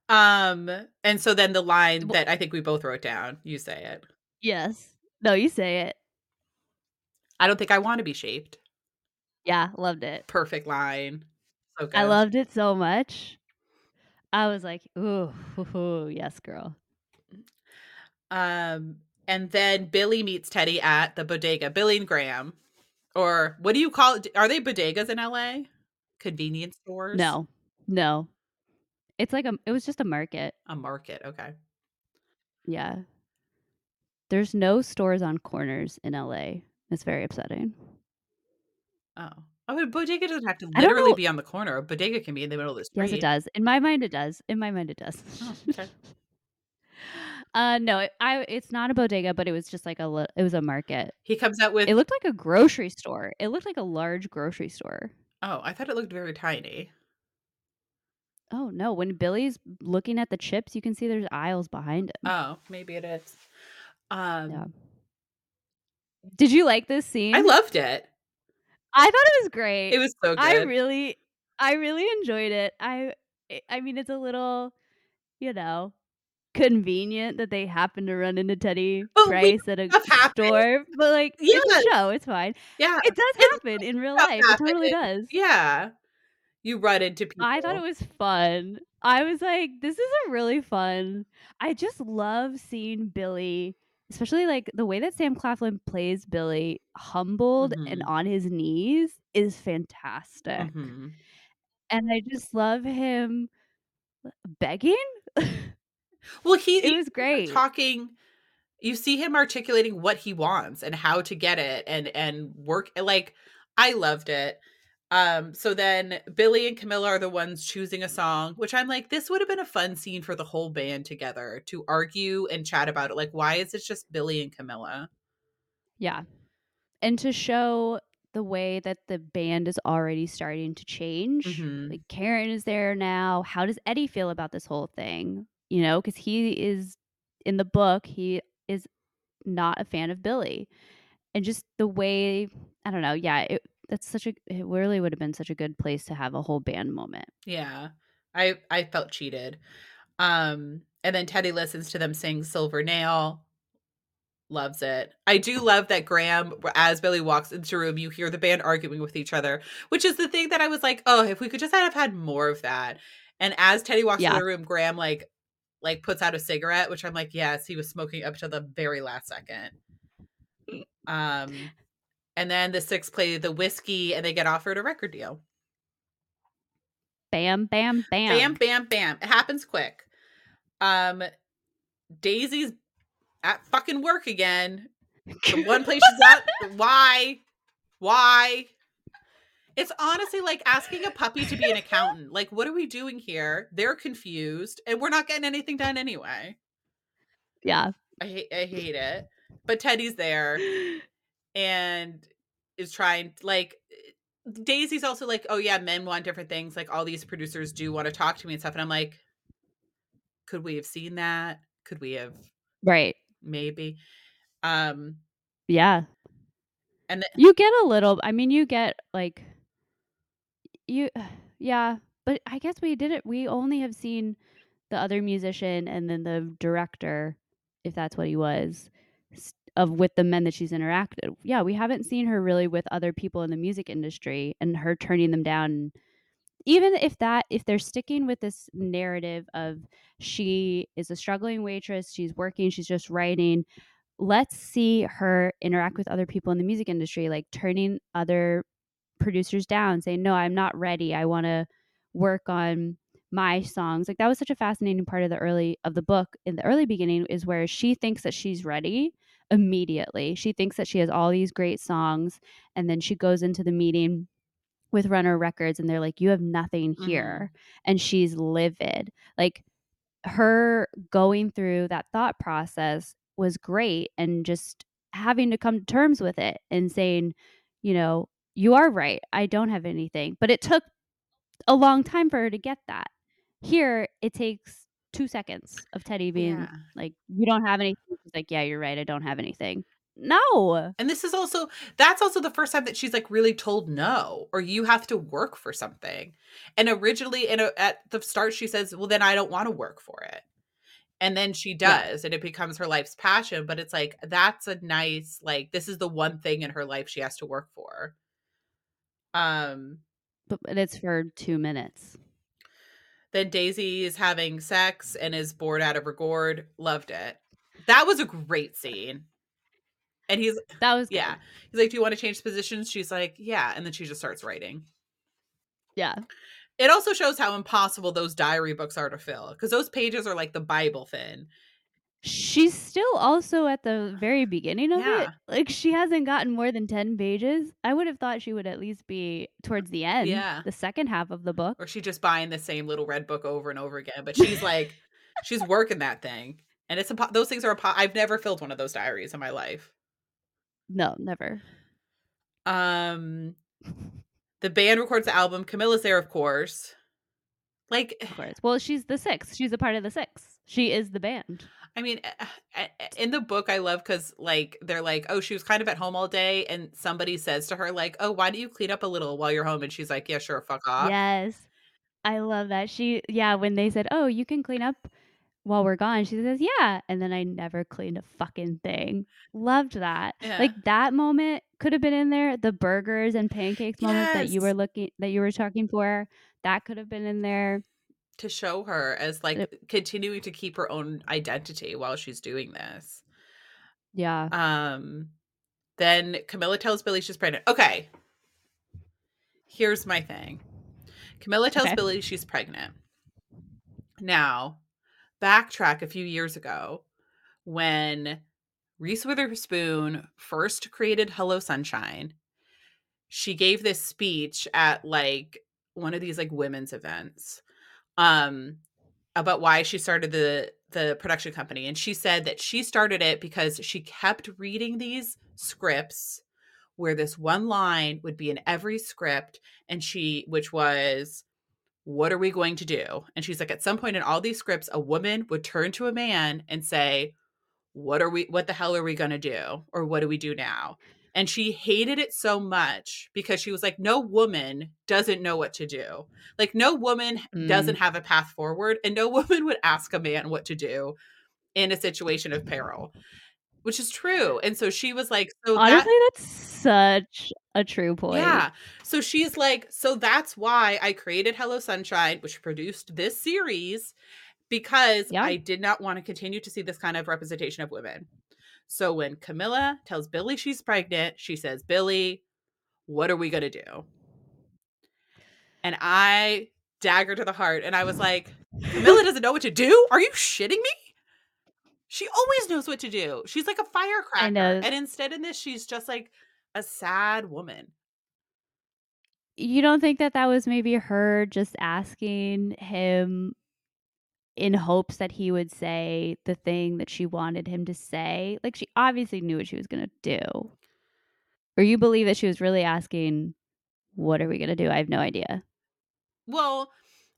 Speaker 1: Um, and so then the line
Speaker 2: Well-
Speaker 1: that I think we both wrote down, you say it.
Speaker 2: Yes. No, you say it.
Speaker 1: I don't think I want to be shaped.
Speaker 2: Yeah, loved it.
Speaker 1: Perfect line. So.
Speaker 2: I loved it so much. I was like, ooh, ooh, yes, girl.
Speaker 1: Um, and then Billy meets Teddy at the bodega. Billy and Graham, or what do you call it? Are they bodegas in LA? Convenience stores?
Speaker 2: No, no. It's like a, it was just a market.
Speaker 1: a market. Okay.
Speaker 2: Yeah. There's no stores on corners in LA. It's very upsetting.
Speaker 1: Oh, oh, a bodega doesn't have to literally be on the corner. A bodega can be in the middle of the street.
Speaker 2: Yes, it does. In my mind, it does. In my mind, it does.
Speaker 1: Oh, okay. [laughs] [laughs]
Speaker 2: uh, no, it, I. It's not a bodega, but it was just like a. li- It was a market.
Speaker 1: He comes out with.
Speaker 2: It looked like a grocery store. It looked like a large grocery store.
Speaker 1: oh, I thought it looked very tiny.
Speaker 2: Oh no! When Billy's looking at the chips, you can see there's aisles behind him.
Speaker 1: Oh, maybe it is. Um,
Speaker 2: Yeah. Did you like this scene?
Speaker 1: I loved it.
Speaker 2: I thought it was great.
Speaker 1: It was so good.
Speaker 2: I really, I really enjoyed it. I, I- I mean, it's a little, you know, convenient that they happen to run into Teddy
Speaker 1: Oh,
Speaker 2: Price at a store, but like it's
Speaker 1: Yes.
Speaker 2: a show. It's fine.
Speaker 1: yeah,
Speaker 2: It does
Speaker 1: It's
Speaker 2: happen in real life. It totally does.
Speaker 1: yeah. You run into people.
Speaker 2: I thought it was fun. I was like, this is a really fun. I just love seeing Billy, especially like the way that Sam Claflin plays Billy, humbled and
Speaker 1: Mhm.
Speaker 2: on his knees is fantastic.
Speaker 1: Mhm.
Speaker 2: And I just love him begging. [laughs]
Speaker 1: Well, he
Speaker 2: It
Speaker 1: he-
Speaker 2: was great.
Speaker 1: talking. You see him articulating what he wants and how to get it, and and work. Like I loved it. Um, so then Billy and Camilla are the ones choosing a song, which I'm like, this would have been a fun scene for the whole band together to argue and chat about it. Like, why is it just Billy and Camilla?
Speaker 2: Yeah. And to show the way that the band is already starting to change.
Speaker 1: Mhm.
Speaker 2: Like Karen is there now. How does Eddie feel about this whole thing? You know, because he is in the book, he is not a fan of Billy. And just the way, I don't know, yeah, it, that's such a it really would have been such a good place to have a whole band moment.
Speaker 1: Yeah. I I felt cheated. Um, and then Teddy listens to them sing Silver Nail. Loves it. I do love that Graham, as Billy walks into the room, you hear the band arguing with each other, which is the thing that I was like, oh, if we could just have had more of that. And as Teddy walks
Speaker 2: Yeah.
Speaker 1: into the room, Graham like like puts out a cigarette, which I'm like, yes, he was smoking up to the very last second. Um, and then the six play the whiskey, and they get offered a record deal.
Speaker 2: Bam, bam, bam.
Speaker 1: Bam, bam, bam. It happens quick. Um, Daisy's at fucking work again. The one place she's at. [laughs] Why? Why? It's honestly like asking a puppy to be an accountant. Like, what are we doing here? They're confused, and we're not getting anything done anyway.
Speaker 2: Yeah.
Speaker 1: I hate, I hate it. But Teddy's there [gasps] and is trying like Daisy's also like, oh yeah, men want different things. Like all these producers do want to talk to me and stuff. And I'm like, could we have seen that? Could we have
Speaker 2: Right.
Speaker 1: maybe? Um
Speaker 2: Yeah.
Speaker 1: and
Speaker 2: You get a little I mean, you get like you [sighs] yeah, but I guess we didn't we only have seen the other musician and then the director, if that's what he was, of with the men that she's interacted. Yeah, we haven't seen her really with other people in the music industry and her turning them down. Even if that if they're sticking with this narrative of she is a struggling waitress, she's working, she's just writing, let's see her interact with other people in the music industry, like turning other producers down, saying, No, I'm not ready. I want to work on my songs. Like that was such a fascinating part of the early of the book in the early beginning is where she thinks that she's ready immediately. She thinks that she has all these great songs and then she goes into the meeting with Runner Records and they're like you have nothing mm-hmm. here and she's livid. Like her going through that thought process was great and just having to come to terms with it and saying, you know, you are right. I don't have anything. But it took a long time for her to get that. Here, it takes two seconds of Teddy being
Speaker 1: Yeah.
Speaker 2: like, you don't have anything. She's like, yeah, you're right. I don't have anything. No.
Speaker 1: and this is also that's also the first time that she's like really told no or you have to work for something. And originally in a, at the start she says, "Well, then I don't want to work for it." And then she
Speaker 2: Yeah.
Speaker 1: does and it becomes her life's passion, but it's like that's a nice like this is the one thing in her life she has to work for. Um
Speaker 2: But, but it's for two minutes.
Speaker 1: then Daisy is having sex and is bored out of her gourd. Loved it. That was a great scene. And he's
Speaker 2: That was good.
Speaker 1: yeah. He's like, Do you want to change positions? She's like, Yeah. And then she just starts writing.
Speaker 2: Yeah.
Speaker 1: It also shows how impossible those diary books are to fill because those pages are like the Bible thin.
Speaker 2: She's still also at the very beginning of
Speaker 1: Yeah.
Speaker 2: it. Like she hasn't gotten more than 10 pages. I would have thought she would at least be towards the end,
Speaker 1: Yeah.
Speaker 2: the second half of the book.
Speaker 1: Or she just buying the same little red book over and over again. But she's like, she's working that thing. And it's a those things are a I've never filled one of those diaries in my life.
Speaker 2: No, never.
Speaker 1: Um the band records the album. Camilla's there, of course. Like
Speaker 2: Of course. Well, she's the six. She's a part of the six. She is the band.
Speaker 1: I mean, eh, eh, eh, in the book, I love because like they're like, oh, she was kind of at home all day, and somebody says to her like, oh, why don't you clean up a little while you're home? And she's like, yeah, sure, fuck off.
Speaker 2: Yes. I love that. She, yeah, when they said, oh, you can clean up while we're gone, she says, yeah. And then I never cleaned a fucking thing. Loved that.
Speaker 1: Yeah.
Speaker 2: Like that moment could have been in there. The burgers and pancakes moment that you were looking, that you were talking for, that could have been in there.
Speaker 1: To show her as like
Speaker 2: Yep.
Speaker 1: continuing to keep her own identity while she's doing this.
Speaker 2: Yeah.
Speaker 1: Um, then Camilla tells Billy she's pregnant. Okay, here's my thing. Camilla tells
Speaker 2: Okay.
Speaker 1: Billy she's pregnant. Now, backtrack a few years ago when Reese Witherspoon first created Hello Sunshine. She gave this speech at like one of these like women's events um about why she started the the production company and she said that she started it because she kept reading these scripts where this one line would be in every script and she which was what are we going to do? And she's like at some point in all these scripts a woman would turn to a man and say what are we what the hell are we going to do? Or what do we do now And she hated it so much because she was like, no woman doesn't know what to do. Like, no woman
Speaker 2: Mm.
Speaker 1: doesn't have a path forward, and no [laughs] woman would ask a man what to do in a situation of peril, which is true. And so she was like, so that-
Speaker 2: Honestly, that's such a true point.
Speaker 1: yeah. So she's like, so that's why I created Hello Sunshine, which produced this series, because
Speaker 2: Yeah.
Speaker 1: I did not want to continue to see this kind of representation of women. So when Camilla tells Billy she's pregnant, she says, Billy, what are we going to do? And I dagger to the heart. And I was like, Camilla doesn't know what to do? Are you shitting me? She always knows what to do. She's like a firecracker. And instead in this, she's just like a sad woman.
Speaker 2: You don't think that that was maybe her just asking him in hopes that he would say the thing that she wanted him to say? Like, she obviously knew what she was going to do. Or you believe that she was really asking, What are we going to do? I have no idea.
Speaker 1: Well,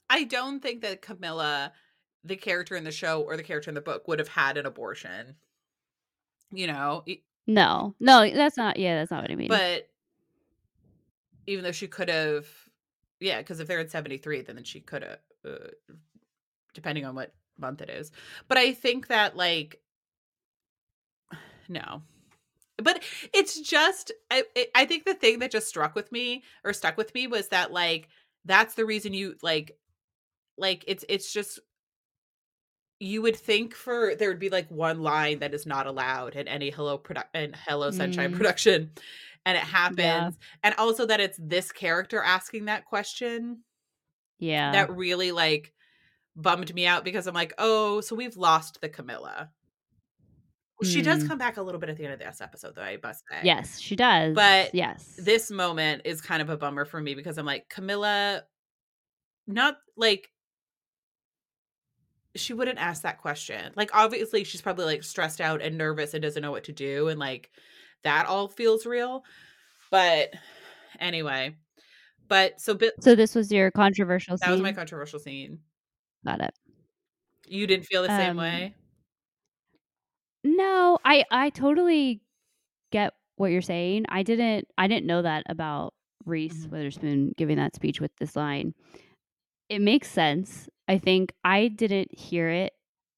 Speaker 1: I don't think that Camilla, the character in the show or the character in the book, would have had an abortion. You know,
Speaker 2: No, no, that's not, yeah, that's not what I mean.
Speaker 1: but even though she could have, yeah, because if they're in 73, then she could have, uh, depending on what month it is. But I think that, like, [sighs] no. But it's just, I, I think the thing that just struck with me or stuck with me was that, like, that's the reason you, like, like it's it's just you would think for there would be like one line that is not allowed in any hello produ- and hello sunshine
Speaker 2: Mm.
Speaker 1: production and it happens and also that it's this character asking that question
Speaker 2: yeah.
Speaker 1: that really like bummed me out because i'm like oh so we've lost the camilla she does
Speaker 2: Mm.
Speaker 1: come back a little bit at the end of this episode though i must say
Speaker 2: yes, she does.
Speaker 1: But
Speaker 2: yes.
Speaker 1: this moment is kind of a bummer for me because I'm like, Camilla, not like she wouldn't ask that question. Like, obviously, she's probably like stressed out and nervous and doesn't know what to do. And like that all feels real. But anyway, but so Bi-
Speaker 2: so this was your controversial
Speaker 1: that was my controversial scene.
Speaker 2: Got it.
Speaker 1: You didn't feel the same
Speaker 2: Um,
Speaker 1: way?
Speaker 2: No, I I totally get what you're saying. I didn't I didn't know that about Reese
Speaker 1: Mhm.
Speaker 2: Witherspoon giving that speech with this line. It makes sense. I think I didn't hear it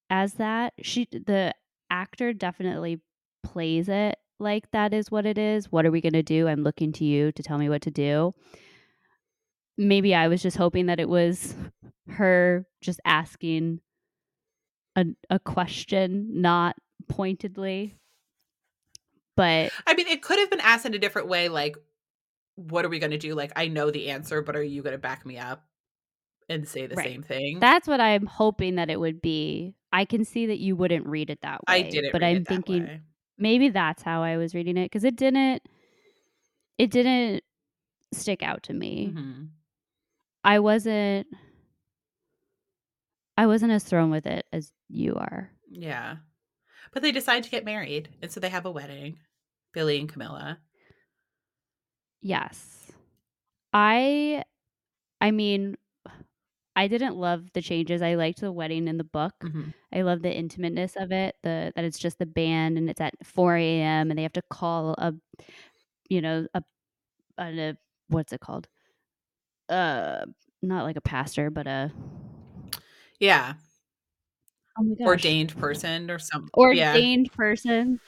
Speaker 2: as that. She the actor definitely plays it like that is what it is. What are we going to do? I'm looking to you to tell me what to do. Maybe I was just hoping that it was her just asking a a question, not pointedly. But
Speaker 1: I mean, it could have been asked in a different way. Like, what are we going to do? Like, I know the answer, but are you going to back me up and say the
Speaker 2: Right.
Speaker 1: same thing?
Speaker 2: that's what I'm hoping that it would be. I can see that you wouldn't read it that way.
Speaker 1: I didn't,
Speaker 2: but I'm thinking
Speaker 1: way.
Speaker 2: maybe that's how I was reading it because it didn't it didn't stick out to me.
Speaker 1: Mhm.
Speaker 2: I wasn't I wasn't as thrown with it as you are.
Speaker 1: Yeah. But they decide to get married. And so they have a wedding, Billy and Camilla.
Speaker 2: Yes. I I mean I didn't love the changes. I liked the wedding in the book.
Speaker 1: Mhm.
Speaker 2: I love the intimateness of it. The that it's just the band and it's at 4 a.m. and they have to call a, you know, a, a, a what's it called? Uh, not like a pastor, but a
Speaker 1: Yeah.
Speaker 2: oh
Speaker 1: Ordained person or something. Yeah.
Speaker 2: ordained person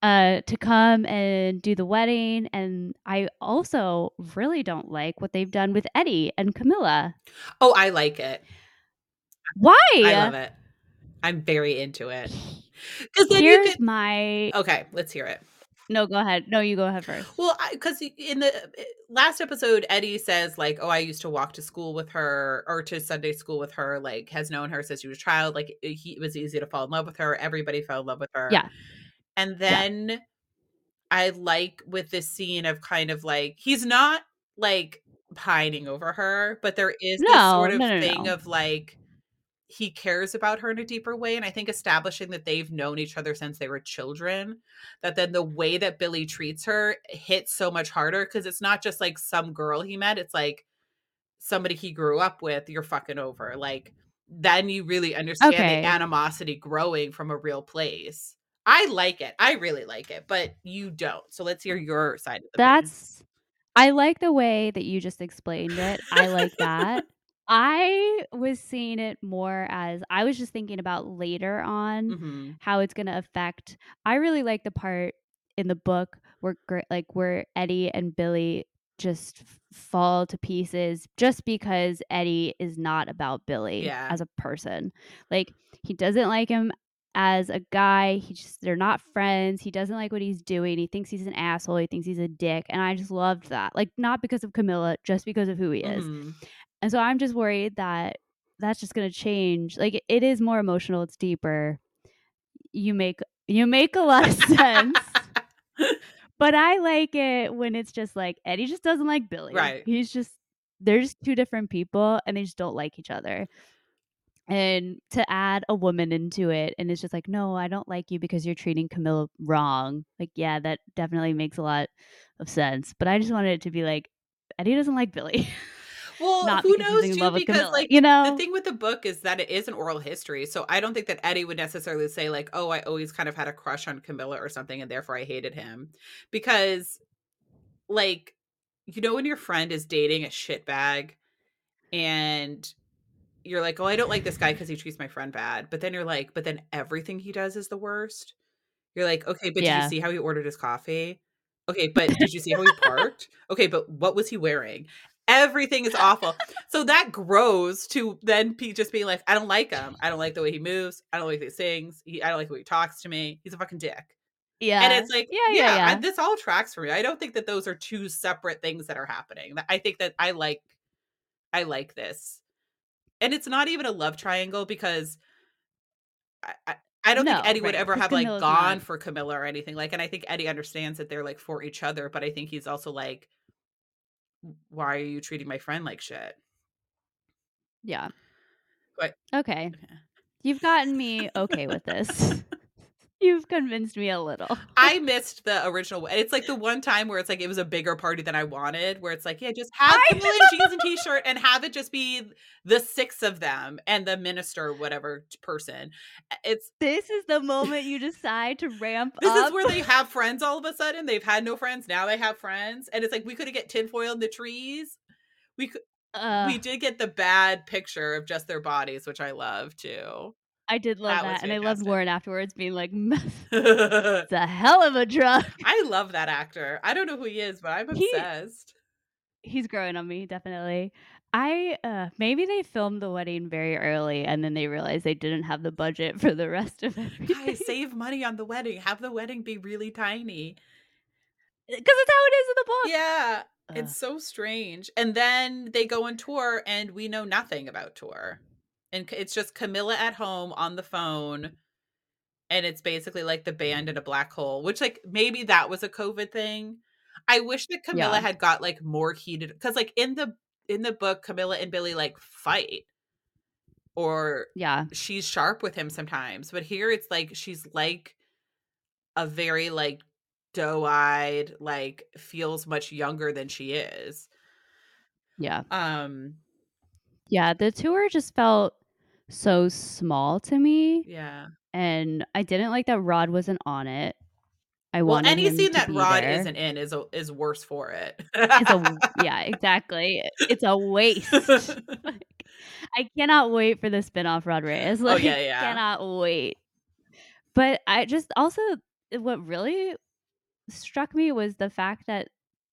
Speaker 2: uh to come and do the wedding and I also really don't like what they've done with Eddie and Camilla.
Speaker 1: Oh, I like it.
Speaker 2: Why?
Speaker 1: I love it. I'm very into it. Because then you
Speaker 2: Here's
Speaker 1: could.
Speaker 2: my
Speaker 1: Okay, let's hear it.
Speaker 2: No, go ahead. No, you go ahead first.
Speaker 1: Well, because in the uh, last episode, Eddie says like, "Oh, I used to walk to school with her or to Sunday school with her. Like, has known her since she was a child. Like, it, he, it was easy to fall in love with her. Everybody fell in love with her.
Speaker 2: Yeah.
Speaker 1: And then I like with this scene of kind of like he's not like pining over her, but there is this sort of
Speaker 2: no, no,
Speaker 1: thing
Speaker 2: no.
Speaker 1: of like he cares about her in a deeper way. And I think establishing that they've known each other since they were children, that then the way that Billy treats her hits so much harder because it's not just like some girl he met, it's like somebody he grew up with, you're fucking over. Like then you really understand
Speaker 2: Okay.
Speaker 1: the animosity growing from a real place. I like it. I really like it, but you don't. So let's hear your side of the.
Speaker 2: That's I like the way that you just explained it. I like that. I was seeing it more as I was just thinking about later on
Speaker 1: Mhm.
Speaker 2: how it's gonna affect I really like the part in the book where like, where Eddie and Billy just fall to pieces just because Eddie is not about Billy
Speaker 1: Yeah.
Speaker 2: as a person. Like, he doesn't like him as a guy, he just they're not friends, he doesn't like what he's doing, he thinks he's an asshole, he thinks he's a dick, and I just loved that. Like, not because of Camilla, just because of who he is.
Speaker 1: Mhm.
Speaker 2: And so I'm just worried that that's just gonna change. Like, it is more emotional, it's deeper. You make you make a lot of sense. [laughs] But I like it when it's just like, Eddie just doesn't like Billy.
Speaker 1: Right.
Speaker 2: He's just they're just 2 different people, and they just don't like each other. And to add a woman into it, and it's just like, "No, I don't like you because you're treating Camilla wrong." Like, yeah, that definitely makes a lot of sense, but I just wanted it to be like, Eddie doesn't like Billy. [laughs]
Speaker 1: Well,
Speaker 2: Not
Speaker 1: who
Speaker 2: because
Speaker 1: knows too? Because,
Speaker 2: Camilla,
Speaker 1: like,
Speaker 2: you know, the
Speaker 1: thing with the book is that it is an oral history, so I don't think that Eddie would necessarily say, like, "Oh, I always kind of had a crush on Camilla or something, and therefore I hated him." Because, like, you know when your friend is dating a shitbag, and you're like, "Oh, I don't like this guy because he treats my friend bad," but then you're like, "But then everything he does is the worst?" You're like, "Okay, but did you see how he ordered his coffee? Okay, but did you see how he parked? Okay, but what was he wearing?" Everything is awful. So that grows to then just being like, "I don't like him. I don't like the way he moves. I don't like the way he sings. He I don't like the way he talks to me. He's a fucking dick."
Speaker 2: Yeah.
Speaker 1: And it's like,
Speaker 2: Yeah, yeah,
Speaker 1: yeah, I this all tracks for me. I don't think that those are 2 separate things that are happening. I think that I like I like this. And it's not even a love triangle because I I I don't think
Speaker 2: No,
Speaker 1: Eddie would ever have, like, gone
Speaker 2: not
Speaker 1: for Camilla or anything, like and I think Eddie understands that they're, like, for each other, but I think he's also like "W why are you treating my friend like shit?"
Speaker 2: Yeah.
Speaker 1: But
Speaker 2: Okay.
Speaker 1: Okay.
Speaker 2: You've gotten me okay with [laughs] this. [laughs] You've convinced me a little.
Speaker 1: I missed the original it's like the one time where it's like it was a bigger party than I wanted, where it's like, "Yeah, just [laughs] have
Speaker 2: I
Speaker 1: Camilla in jeans and t-shirt and have it just be the 6 of them and the minister, whatever person." Uh, it's
Speaker 2: This is the moment you decide to ramp up.
Speaker 1: This is where they have friends all of a sudden, they've had no friends, now they have friends, and it's like, we coulda get tinfoil in the trees. We cou we did get the bad picture of just their bodies, which I love too.
Speaker 2: I did love
Speaker 1: That
Speaker 2: that, and I loved. Warren afterwards being like, [laughs] "Meth [laughs] it's a hell of a drug." [laughs]
Speaker 1: I love that actor. I don't know who he is, but I'm
Speaker 2: He
Speaker 1: obsessed.
Speaker 2: he's growing on me, definitely. I, uh maybe they filmed the wedding very early, and then they realized they didn't have the budget for the rest of it.
Speaker 1: Guys, save money on the wedding, have the wedding be really tiny.
Speaker 2: Cuz it's how it is in the book!
Speaker 1: Yeah,
Speaker 2: Ugh.
Speaker 1: it's so strange, and then they go on tour, and we know nothing about tour. And it's just Camilla at home on the phone, and it's basically like the band in a black hole, which, like, maybe that was a COVID thing. I wish that Camilla
Speaker 2: Yeah.
Speaker 1: had got, like, more heated because like, in the in the book, Camilla and Billy, like, fight or
Speaker 2: Yeah.
Speaker 1: she's sharp with him sometimes, but here it's like she's like a very, like, doe-eyed, like, feels much younger than she is.
Speaker 2: Yeah.
Speaker 1: Um
Speaker 2: Yeah, the tour just felt so small to me,
Speaker 1: Yeah.
Speaker 2: and I didn't like that Rod wasn't on it. I
Speaker 1: Well,
Speaker 2: wanted
Speaker 1: any scene that Rod
Speaker 2: there.
Speaker 1: isn't in is a is worse for it.
Speaker 2: It's a [laughs] yeah, exactly. It's a waste. [laughs] [laughs] Like, I cannot wait for the spinoff Rod Reyes,
Speaker 1: Oh,
Speaker 2: like,
Speaker 1: yeah, yeah.
Speaker 2: cannot wait. But I just also what really struck me was the fact that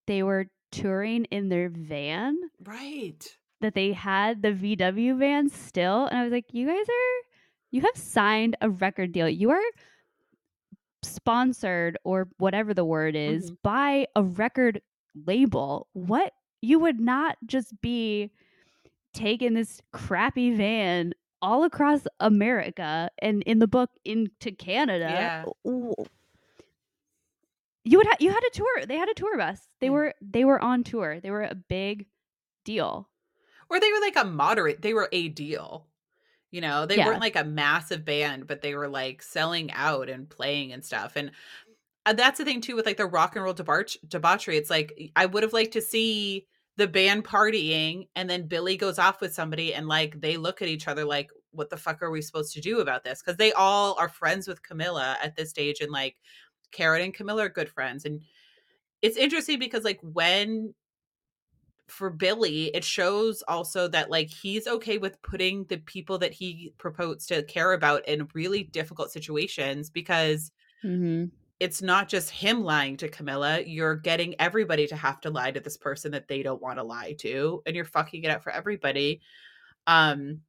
Speaker 2: they were touring in their van
Speaker 1: Right.
Speaker 2: That they had the VW van still, and I was like, "You guys are you have signed a record deal. You are" "sponsored," or whatever the word is,
Speaker 1: Mhm.
Speaker 2: "by a record label." What you would not just be taking this crappy van all across America and in the book into Canada.
Speaker 1: Yeah.
Speaker 2: You would ha you had a tour, they had a tour bus. They were they were on tour. They were a big deal.
Speaker 1: Or they were like a moderate they were a deal. You know, they weren't like a massive band, but they were, like, selling out and playing and stuff, and, uh, that's the thing too with, like, the rock and roll debauch- debauchery, it's like, I would've liked to see the band partying, and then Billy goes off with somebody, and, like, they look at each other like, what the fuck are we supposed to do about this? Because they all are friends with Camilla at this stage, and like Karen and Camilla are good friends. And it's interesting because like when for Billy, it shows also that like he's okay with putting the people that he proposed to care about in really difficult situations because
Speaker 2: Mhm.
Speaker 1: it's not just him lying to Camilla. You're getting everybody to have to lie to this person that they don't want to lie to, and you're fucking it up for everybody. Um,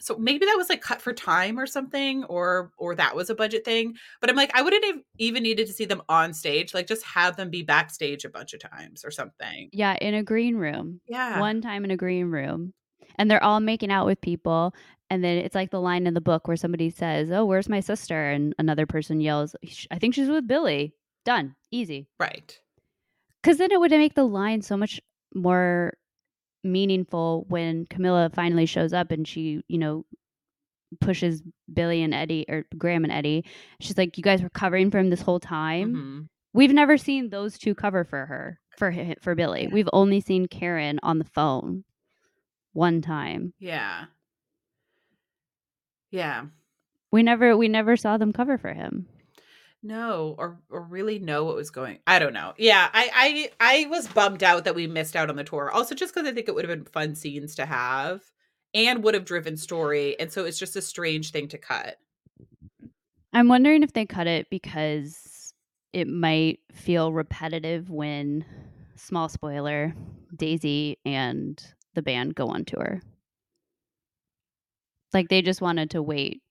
Speaker 1: so maybe that was like cut for time or something, or or that was a budget thing. But I'm like, I wouldn't have even needed to see them on stage. Like, just have them be backstage a bunch of times or something.
Speaker 2: Yeah, in a green room.
Speaker 1: Yeah.
Speaker 2: One time in a green room. And they're all making out with people. And then it's like the line in the book where somebody says, Oh, where's my sister? And another person yells, I think she's with Billy. Done. Easy.
Speaker 1: Right.
Speaker 2: Because then it would make the line so much more meaningful when Camilla finally shows up and she, you know, pushes Billy and Eddie or Graham and Eddie. She's like, "You guys were covering for him this whole time."
Speaker 1: Mm-hmm.
Speaker 2: We've never seen those two cover for her for for Billy. We've only seen Karen on the phone one time.
Speaker 1: Yeah. Yeah.
Speaker 2: We never we never saw them cover for him.
Speaker 1: No, or or really know what was going. I don't know. Yeah, I I I was bummed out that we missed out on the tour. Also, just because I think it would have been fun scenes to have, and would have driven story, and so it's just a strange thing to cut.
Speaker 2: I'm wondering if they cut it because it might feel repetitive when small spoiler Daisy and the band go on tour. Like they just wanted to wait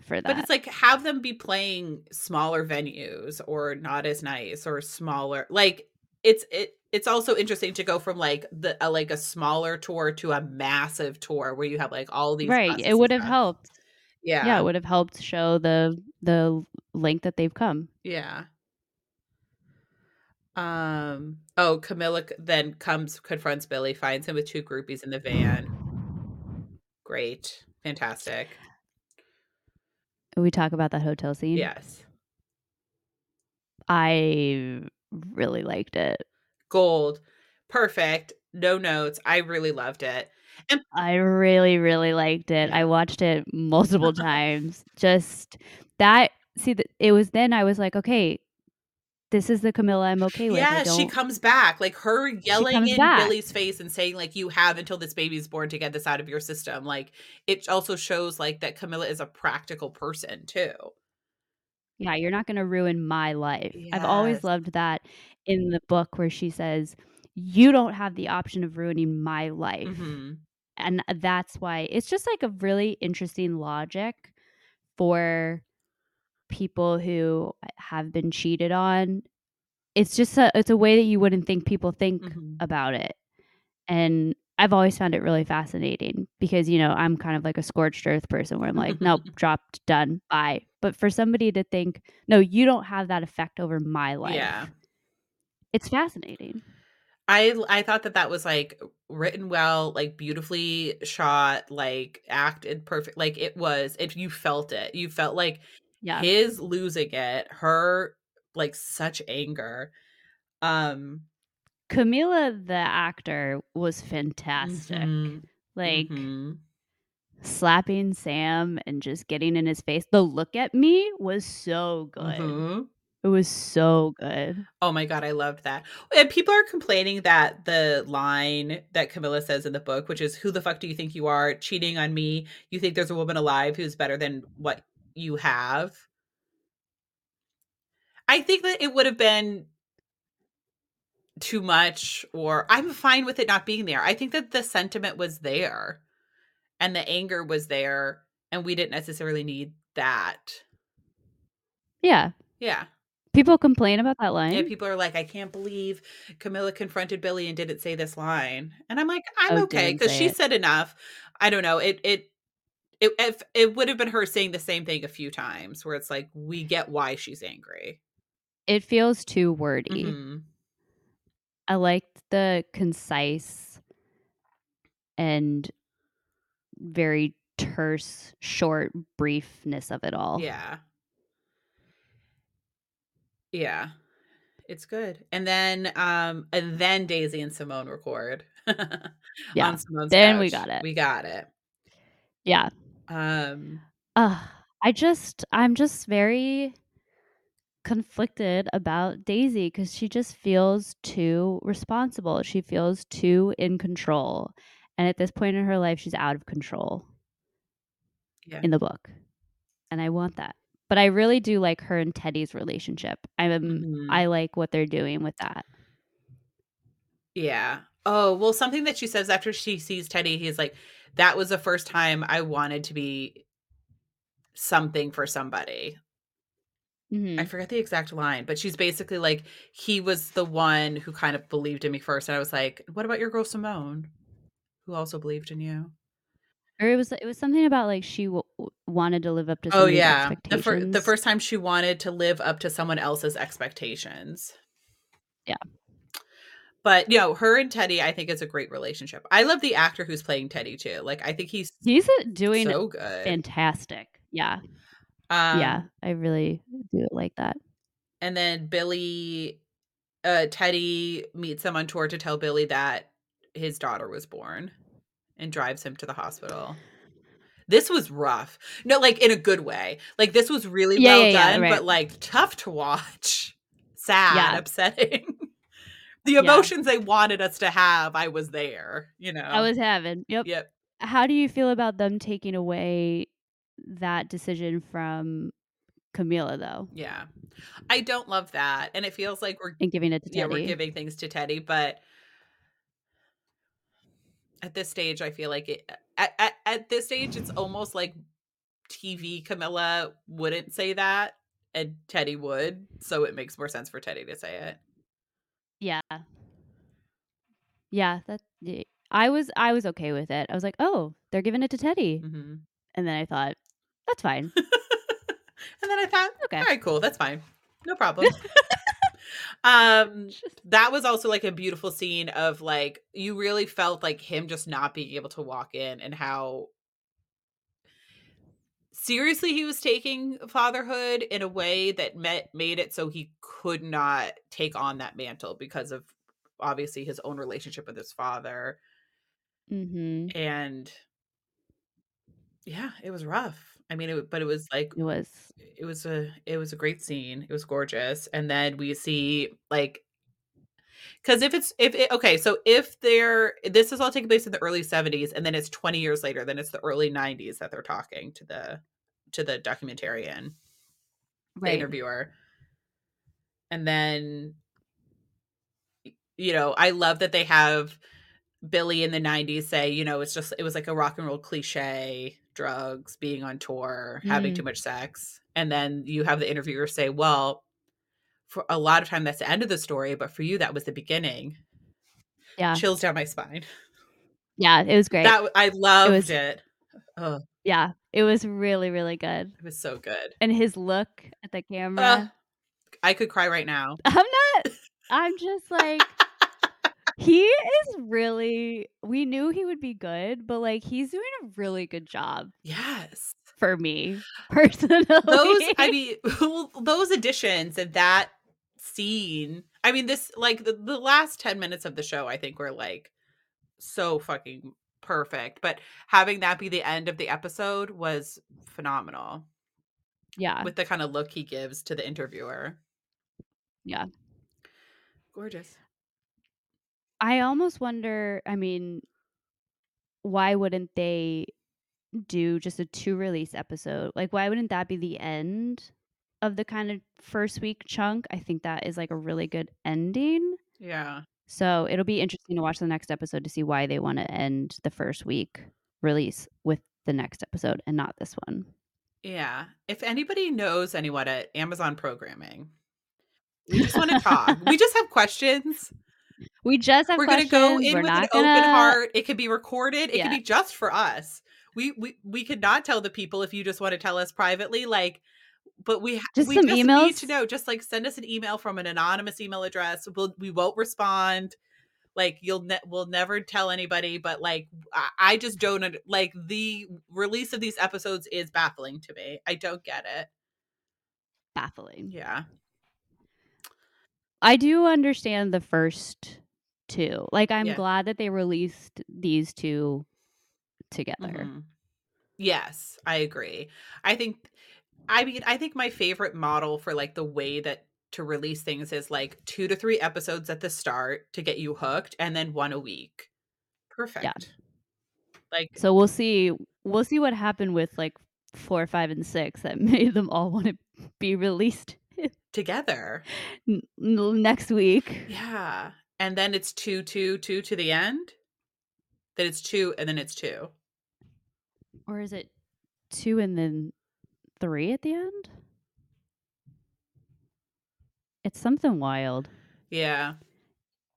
Speaker 2: for that.
Speaker 1: But it's like have them be playing smaller venues or not as nice or smaller. Like it's it it's also interesting to go from like the a, like a smaller tour to a massive tour where you have like all these
Speaker 2: right. It would have helped.
Speaker 1: Yeah,
Speaker 2: yeah, it would have helped show the the length that they've come.
Speaker 1: Yeah. Um. Oh, Camilla then comes, confronts Billy, finds him with two groupies in the van. Great, fantastic.
Speaker 2: We talk about that hotel scene.
Speaker 1: Yes.
Speaker 2: I really liked it.
Speaker 1: Gold. Perfect. No notes. I really loved it.
Speaker 2: And I really, really liked it. I watched it multiple [laughs] times. Just that see that it was then I was like, okay, this is the Camilla I'm okay with.
Speaker 1: Yeah, she comes back. Like her yelling in
Speaker 2: back.
Speaker 1: Billy's face and saying, like, you have until this baby's born to get this out of your system. Like it also shows like that Camilla is a practical person too.
Speaker 2: Yeah, you're not gonna ruin my life. Yes. I've always loved that in the book where she says, You don't have the option of ruining my life.
Speaker 1: Mm-hmm.
Speaker 2: And that's why it's just like a really interesting logic for people who have been cheated on it's just a it's a way that you wouldn't think people think mm-hmm. about it and i've always found it really fascinating because you know i'm kind of like a scorched earth person where i'm like nope [laughs] dropped done bye but for somebody to think no you don't have that effect over my life
Speaker 1: yeah
Speaker 2: it's fascinating
Speaker 1: I I thought that that was like written well, like beautifully shot, like acted perfect. Like it was, if you felt it, you felt like
Speaker 2: yeah.
Speaker 1: his losing it, her like such anger. Um
Speaker 2: Camilla the actor was fantastic.
Speaker 1: Mm-hmm.
Speaker 2: Like
Speaker 1: mm-hmm.
Speaker 2: slapping Sam and just getting in his face. The look at me was so good.
Speaker 1: Mm-hmm.
Speaker 2: It was so good.
Speaker 1: Oh my god, I loved that. And people are complaining that the line that Camilla says in the book, which is "Who the fuck do you think you are, cheating on me? You think there's a woman alive who's better than what you have?" I think that it would have been too much or I'm fine with it not being there. I think that the sentiment was there and the anger was there and we didn't necessarily need that.
Speaker 2: Yeah.
Speaker 1: Yeah.
Speaker 2: People complain about that line.
Speaker 1: Yeah, people are like, I can't believe Camilla confronted Billy and didn't say this line. And I'm like, I'm
Speaker 2: Oh,
Speaker 1: okay because she
Speaker 2: it.
Speaker 1: said enough. I don't know. It it it if it would have been her saying the same thing a few times where it's like we get why she's angry.
Speaker 2: It feels too wordy.
Speaker 1: Mhm.
Speaker 2: I liked the concise and very terse, short briefness of it all.
Speaker 1: Yeah. Yeah. It's good. And then um and then Daisy and Simone record. [laughs]
Speaker 2: Yeah.
Speaker 1: On Simone's
Speaker 2: Then we got it.
Speaker 1: We got it.
Speaker 2: Yeah.
Speaker 1: Um
Speaker 2: Ugh, I just I'm just very conflicted about Daisy because she just feels too responsible. She feels too in control. And at this point in her life, she's out of control
Speaker 1: yeah.
Speaker 2: in the book. And I want that. But I really do like her and Teddy's relationship. I'm
Speaker 1: Mhm.
Speaker 2: I like what they're doing with that.
Speaker 1: Yeah. Oh, well, something that she says after she sees Teddy, he's like, "That was the first time I wanted to be something for somebody." I
Speaker 2: Mhm.
Speaker 1: forget the exact line, but she's basically like, "He was the one who kind of believed in me first. and I was like, "What about your girl Simone, who also believed in you?"
Speaker 2: Or it was it was something about like she w- wanted to live up to
Speaker 1: Oh, yeah. The fir the first time she wanted to live up to someone else's expectations.
Speaker 2: Yeah.
Speaker 1: But, you know, her and Teddy, I think, is a great relationship. I love the actor who's playing Teddy too. Like, I think he's
Speaker 2: He's uh, doing
Speaker 1: so good.
Speaker 2: fantastic. Yeah.
Speaker 1: Um,
Speaker 2: yeah, I really do like that.
Speaker 1: And then Billy, uh, Teddy meets him on tour to tell Billy that his daughter was born and drives him to the hospital. This was rough. No, like in a good way. Like this was really
Speaker 2: Yeah,
Speaker 1: well
Speaker 2: yeah, yeah,
Speaker 1: done,
Speaker 2: right.
Speaker 1: but like tough to watch. Sad,
Speaker 2: Yeah.
Speaker 1: upsetting. The
Speaker 2: Yeah.
Speaker 1: emotions they wanted us to have, I was there, you know.
Speaker 2: I was having. Yep.
Speaker 1: Yep.
Speaker 2: How do you feel about them taking away that decision from Camilla though
Speaker 1: Yeah. I don't love that. And it feels like we're
Speaker 2: and giving it to
Speaker 1: yeah, we're giving things to Teddy, but at this stage, I feel like it at, at, at this stage, it's almost like TV Camilla wouldn't say that and Teddy would. So it makes more sense for Teddy to say it.
Speaker 2: Yeah. Yeah, that y- I was I was okay with it. I was like, "Oh, they're giving it to Teddy."
Speaker 1: hmm
Speaker 2: And then I thought, "That's fine." [laughs]
Speaker 1: and then I thought,
Speaker 2: Okay.
Speaker 1: all right, cool, that's fine. No problem. [laughs] um that was also like a beautiful scene of like you really felt like him just not being able to walk in and how seriously he was taking fatherhood in a way that met, made it so he could not take on that mantle because of obviously his own relationship with his father.
Speaker 2: Mhm.
Speaker 1: and yeah it was rough. I mean it, but it was like
Speaker 2: It was.
Speaker 1: it was a it was a great scene. It was gorgeous. And then we see like because if it's if it, okay so if they're this is all taking place in the early 70s and then it's 20 years later then it's the early 90s that they're talking to the to the documentarian the interviewer. And then you know i love that they have billy in the 90s say you know it's just it was like a rock and roll cliche drugs being on tour having
Speaker 2: Mm.
Speaker 1: too much sex. And then you have the interviewer say well for a lot of time that's the end of the story but for you that was the beginning.
Speaker 2: Yeah.
Speaker 1: chills down my spine.
Speaker 2: Yeah, it was great.
Speaker 1: that i loved
Speaker 2: was-
Speaker 1: it. Oh
Speaker 2: yeah, it was really really good.
Speaker 1: it was so good
Speaker 2: And his look at the
Speaker 1: uh,
Speaker 2: camera.
Speaker 1: i could cry right now [laughs]
Speaker 2: I'm not I'm just like [laughs] he is really we knew he would be good, but like he's doing a really good job
Speaker 1: yes
Speaker 2: for me personally. [sighs]
Speaker 1: those i mean [laughs] those additions and that scene i mean this like the, the last 10 minutes of the show i think were like so fucking perfect but having that be the end of the episode was phenomenal
Speaker 2: yeah.
Speaker 1: with the kind of look he gives to the interviewer
Speaker 2: Yeah.
Speaker 1: gorgeous
Speaker 2: I almost wonder, I mean, why wouldn't they do just a two release episode? Like why wouldn't that be the end of the kind of first week chunk? I think that is like a really good ending.
Speaker 1: yeah
Speaker 2: So, it'll be interesting to watch the next episode to see why they want to end the first week release with the next episode and not this one.
Speaker 1: yeah if anybody knows anyone at amazon programming we just want to talk we just have [laughs] questions
Speaker 2: We just have
Speaker 1: we're gonna go in
Speaker 2: We're
Speaker 1: with an
Speaker 2: gonna,
Speaker 1: open heart. It could be recorded. It
Speaker 2: Yeah.
Speaker 1: could be just for us. We we we could not tell the people if you just want to tell us privately. Like, but we ha-
Speaker 2: Just
Speaker 1: we
Speaker 2: some
Speaker 1: just need to know. Just like send us an email from an anonymous email address. We'll we won't respond. Like you'll ne- we'll never tell anybody. But like I, I just don't under- like the release of these episodes is baffling to me. I don't get it.
Speaker 2: baffling.
Speaker 1: Yeah.
Speaker 2: I do understand the first two. Like I'm
Speaker 1: Yeah.
Speaker 2: glad that they released these two together.
Speaker 1: Mhm. Yes, I agree. I think I mean, I think my favorite model for, like, the way that to release things is, like, 2 to 3 episodes at the start to get you hooked, and then 1 a week. Perfect. Yeah. Like
Speaker 2: So we'll see we'll see what happened with, like, 4, 5, and 6 that [laughs] made them all wanna be released [laughs]
Speaker 1: together.
Speaker 2: n next week.
Speaker 1: Yeah, and then it's 2, 2, 2 to the end? Then it's 2, and then it's 2.
Speaker 2: Or is it 2 and then 3 at the end? It's something wild.
Speaker 1: Yeah.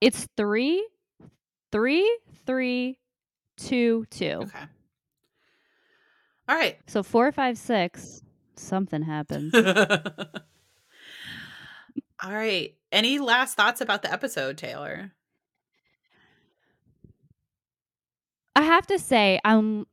Speaker 2: It's 3, 3, 3, 2, 2.
Speaker 1: Okay. Alright.
Speaker 2: So four, five, six, something happens. [laughs]
Speaker 1: Alright. Any last thoughts about the episode, Taylor?
Speaker 2: I have to say, I'm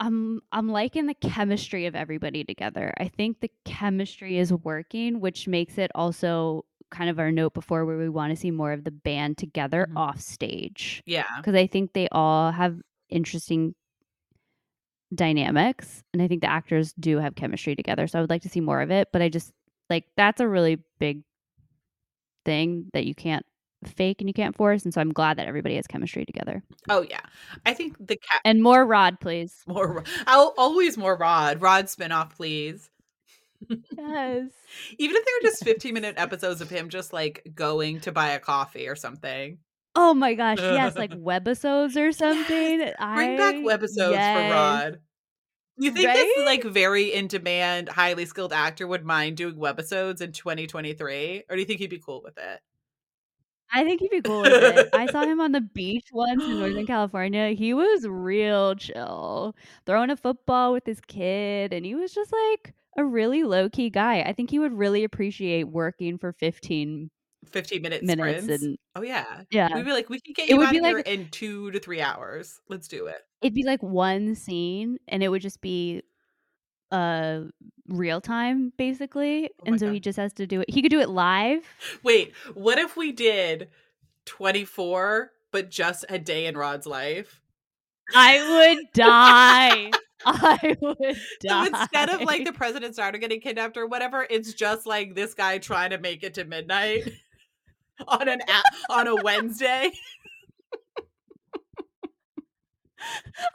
Speaker 2: I'm I'm liking the chemistry of everybody together. I think the chemistry is working, which makes it also kind of our note before where we wanna see more of the band together
Speaker 1: Mhm.
Speaker 2: off stage.
Speaker 1: Yeah.
Speaker 2: Cuz I think they all have interesting dynamics, and I think the actors do have chemistry together, so I would like to see more of it, but I just like, that's a really big thing that you can't fake and you can't force, and so I'm glad that everybody has chemistry together.
Speaker 1: Oh, yeah. I think the cat
Speaker 2: And more Rod, please.
Speaker 1: More I'll always more Rod. Rod spinoff, please.
Speaker 2: Yes. [laughs]
Speaker 1: Even if they're just fifteen-minute episodes of him just, like, going to buy a coffee or something.
Speaker 2: Oh my gosh, yes, like [laughs] webisodes or something.
Speaker 1: Yes!
Speaker 2: I
Speaker 1: Bring back webisodes
Speaker 2: yes.
Speaker 1: for Rod. You think this, like, very in-demand, highly skilled actor would mind doing webisodes in 2023? Or do you think he'd be cool with it?
Speaker 2: I think he'd be cool with it. I saw him on the [laughs] beach once in Northern California. He was real chill, throwing a football with his kid, and he was just, like, a really low-key guy. I think he would really appreciate working for 15
Speaker 1: fifteen-minute
Speaker 2: minutes
Speaker 1: sprints?
Speaker 2: and
Speaker 1: Oh, yeah.
Speaker 2: Yeah.
Speaker 1: We'd be like, "We can get
Speaker 2: It
Speaker 1: you
Speaker 2: would
Speaker 1: out
Speaker 2: be
Speaker 1: of here
Speaker 2: like
Speaker 1: in 2 to 3 hours. Let's do it."
Speaker 2: it'd be like one scene, and it would just be, uh, real time, basically,
Speaker 1: Oh
Speaker 2: and so
Speaker 1: god.
Speaker 2: he just has to do it he could do it live.
Speaker 1: Wait, what if we did 24, but just a day in Rod's life?
Speaker 2: I would die. [laughs] I would
Speaker 1: So
Speaker 2: die.
Speaker 1: instead of, like, the president's daughter getting kidnapped or whatever, it's just, like, this guy trying to make it to midnight [laughs] on an a on a Wednesday? [laughs]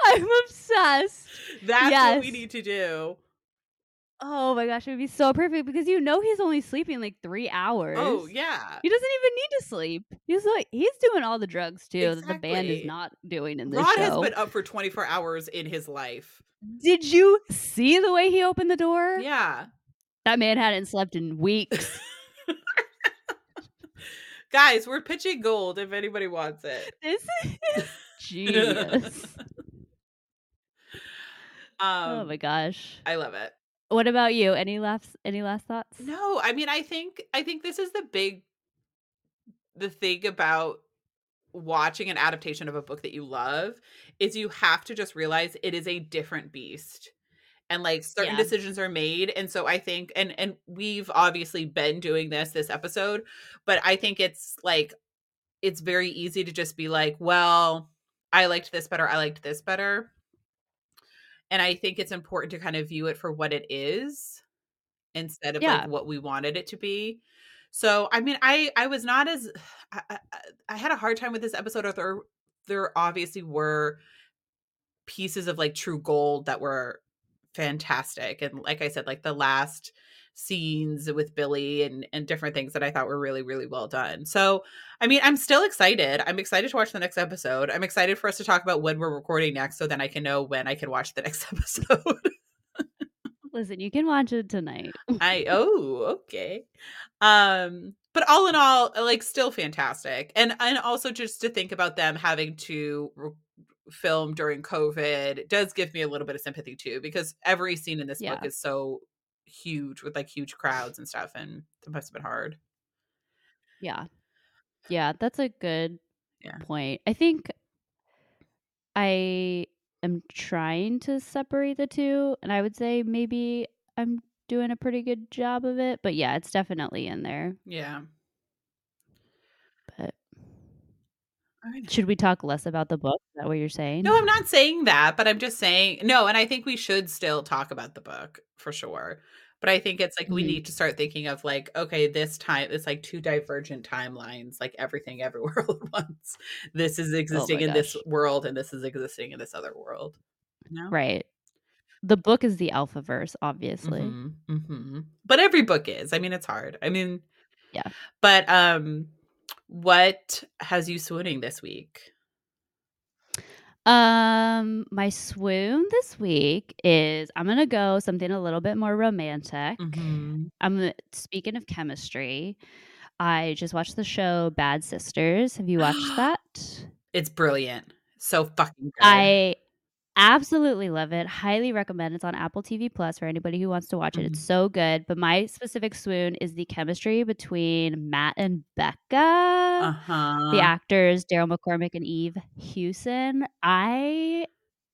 Speaker 2: I'm obsessed.
Speaker 1: That's what we need to do.
Speaker 2: Oh my gosh, it would be so perfect because you know he's only sleeping, like, 3 hours.
Speaker 1: Oh, yeah.
Speaker 2: He doesn't even need to sleep. He's like he's doing all the drugs too that the band is not doing in this
Speaker 1: Rod has been up for 24 hours in his life.
Speaker 2: Did you see the way he opened the door?
Speaker 1: Yeah.
Speaker 2: That man hadn't slept in weeks. [laughs]
Speaker 1: Guys, we're pitching gold if anybody wants it. [laughs]
Speaker 2: This is genius. [laughs] Oh
Speaker 1: Um,
Speaker 2: my gosh.
Speaker 1: I love it.
Speaker 2: What about you? Any last any last thoughts?
Speaker 1: No, I mean, I think I think this is the big the thing about watching an adaptation of a book that you love is you have to just realize it is a different beast. And, like, certain
Speaker 2: Yeah.
Speaker 1: decisions are made, and so I think and and we've obviously been doing this this episode, but I think it's, like it's very easy to just be like, "Well, I liked this better, I liked this better." And I think it's important to kind of view it for what it is instead of,
Speaker 2: Yeah.
Speaker 1: like, what we wanted it to be. So, I mean, I I was not as [sighs] I I I had a hard time with this episode, or there there obviously were pieces of, like, true gold that were fantastic, and like I said, like, the last scenes with Billy and and different things that I thought were really, really well done. So, I mean, I'm still excited. I'm excited to watch the next episode. I'm excited for us to talk about when we're recording next so then I can know when I can watch the next [laughs] episode.
Speaker 2: Listen, you can watch it tonight.
Speaker 1: I [laughs] oh, okay. Um, but all in all, uh, like, still fantastic. And and also just to think about them having to r film during COVID does give me a little bit of sympathy too, because every scene in this book is so huge with, like, huge crowds and stuff, and it must have been hard.
Speaker 2: Yeah. Yeah, that's a good
Speaker 1: Yeah.
Speaker 2: point. I think I am trying to separate the 2, and I would say maybe I'm doing a pretty good job of it, but yeah, it's definitely in there.
Speaker 1: Yeah.
Speaker 2: But Should we talk less about the book? Is that what you're saying?
Speaker 1: No, I'm not saying that, but I'm just saying no, and I think we should still talk about the book for sure. But I think it's like we
Speaker 2: Mhm.
Speaker 1: need to start thinking of like, okay, this time it's like two divergent timelines, like everything everywhere [laughs] all at once. This is
Speaker 2: Oh
Speaker 1: existing
Speaker 2: my
Speaker 1: in this world and this is existing in this other world. You know?
Speaker 2: Right. The book is the Alphaverse, obviously.
Speaker 1: Mhm, mhm. But every book is. I mean, it's hard. I mean
Speaker 2: Yeah.
Speaker 1: But, um, what has you swooning this week?
Speaker 2: Um, my swoon this week is I'm gonna go something a little bit more romantic.
Speaker 1: Mhm.
Speaker 2: I'm speaking of chemistry, I just watched the show Bad Sisters. Have you watched [gasps] that?
Speaker 1: It's brilliant. So fucking good.
Speaker 2: I absolutely love it. Highly recommend. It's on Apple TV Plus for anybody who wants to watch it. It's
Speaker 1: Mhm.
Speaker 2: so good. But my specific swoon is the chemistry between Matt and Becca. The
Speaker 1: Uh-huh.
Speaker 2: actors Daryl McCormack and Eve Hewson. I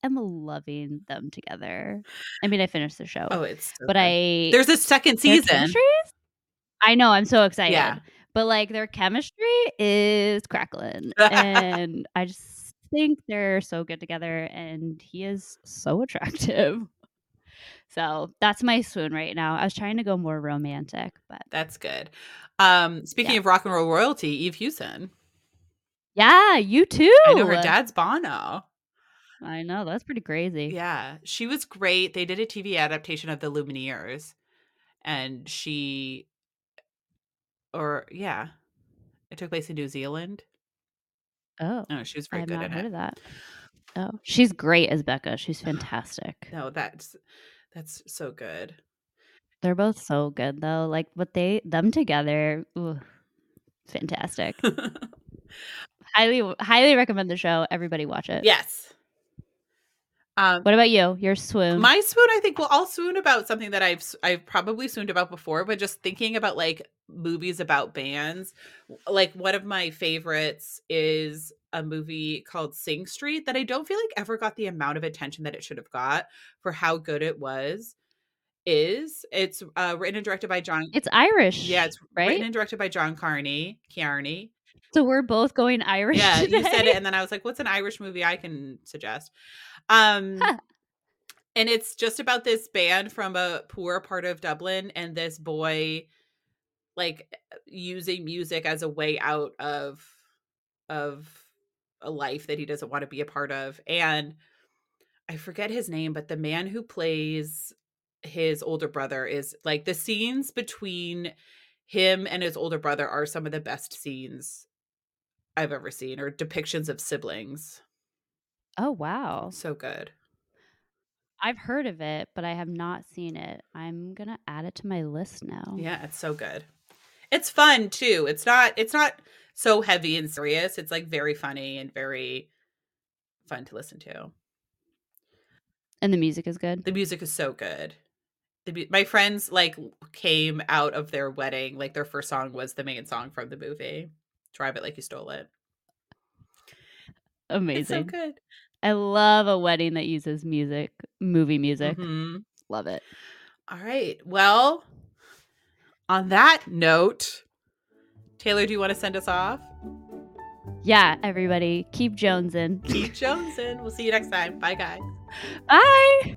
Speaker 2: am loving them together. I mean, I finished the show,
Speaker 1: Oh, it's so
Speaker 2: but
Speaker 1: good.
Speaker 2: I
Speaker 1: There's a second season.
Speaker 2: I know, I'm so excited.
Speaker 1: Yeah.
Speaker 2: But, like, their chemistry is crackling, [laughs] and I just think they're so good together, and he is so [laughs] attractive. So, that's my swoon right now. I was trying to go more romantic, but
Speaker 1: That's good. Um, speaking
Speaker 2: Yeah.
Speaker 1: of rock and roll royalty, Eve Hewson.
Speaker 2: Yeah, U2!
Speaker 1: I know her dad's Bono.
Speaker 2: I know, that's pretty crazy.
Speaker 1: Yeah, she was great. They did a TV adaptation of The Luminaries, and she or yeah. It took place in New Zealand.
Speaker 2: Oh,
Speaker 1: Oh, she was
Speaker 2: I
Speaker 1: very
Speaker 2: have
Speaker 1: good
Speaker 2: not
Speaker 1: in
Speaker 2: heard
Speaker 1: it.
Speaker 2: of that. Oh, she's great as Becca. She's fantastic.
Speaker 1: No, that's that's so good.
Speaker 2: They're both so good, though. Like, what they them together, ooh, fantastic. [laughs] Highly highly recommend the show. Everybody watch it.
Speaker 1: Yes. Um,
Speaker 2: What about you? Your swoon?
Speaker 1: my swoon, I think, well, I'll swoon about something that I've I've probably swooned about before, but just thinking about like movies about bands. Like one of my favorites is a movie called Sing Street that I don't feel like ever got the amount of attention that it should have got for how good it was. Is it's uh, written and directed by John?
Speaker 2: It's Irish.
Speaker 1: Yeah, it's
Speaker 2: right.
Speaker 1: written and directed by John Carney. Kearney.
Speaker 2: so we're both going Irish. [laughs]
Speaker 1: Yeah, you said it, and then I was like, "What's an Irish movie I can suggest?" Um, and it's just about this band from a poor part of Dublin, and this boy, like, using music as a way out of of a life that he doesn't want to be a part of. And I forget his name, but the man who plays his older brother is like the scenes between him and his older brother are some of the best scenes I've ever seen, or depictions of siblings.
Speaker 2: Oh wow.
Speaker 1: So good.
Speaker 2: I've heard of it, but I have not seen it. I'm gonna add it to my list now.
Speaker 1: Yeah, it's so good. It's fun too. It's not it's not so heavy and serious. It's like very funny and very fun to listen to.
Speaker 2: And the music is good.
Speaker 1: The music is so good. The my friends like came out of their wedding like their first song was the main song from the movie. Drive it like you stole it. It's so
Speaker 2: Amazing.
Speaker 1: good.
Speaker 2: I love a wedding that uses music, movie music.
Speaker 1: Mhm.
Speaker 2: Love it.
Speaker 1: All right. Well, on that note, Taylor, do you want to send us off?
Speaker 2: Yeah, everybody, keep Jones in.
Speaker 1: Keep Jones in. We'll see you next time. Bye, guys.
Speaker 2: Bye.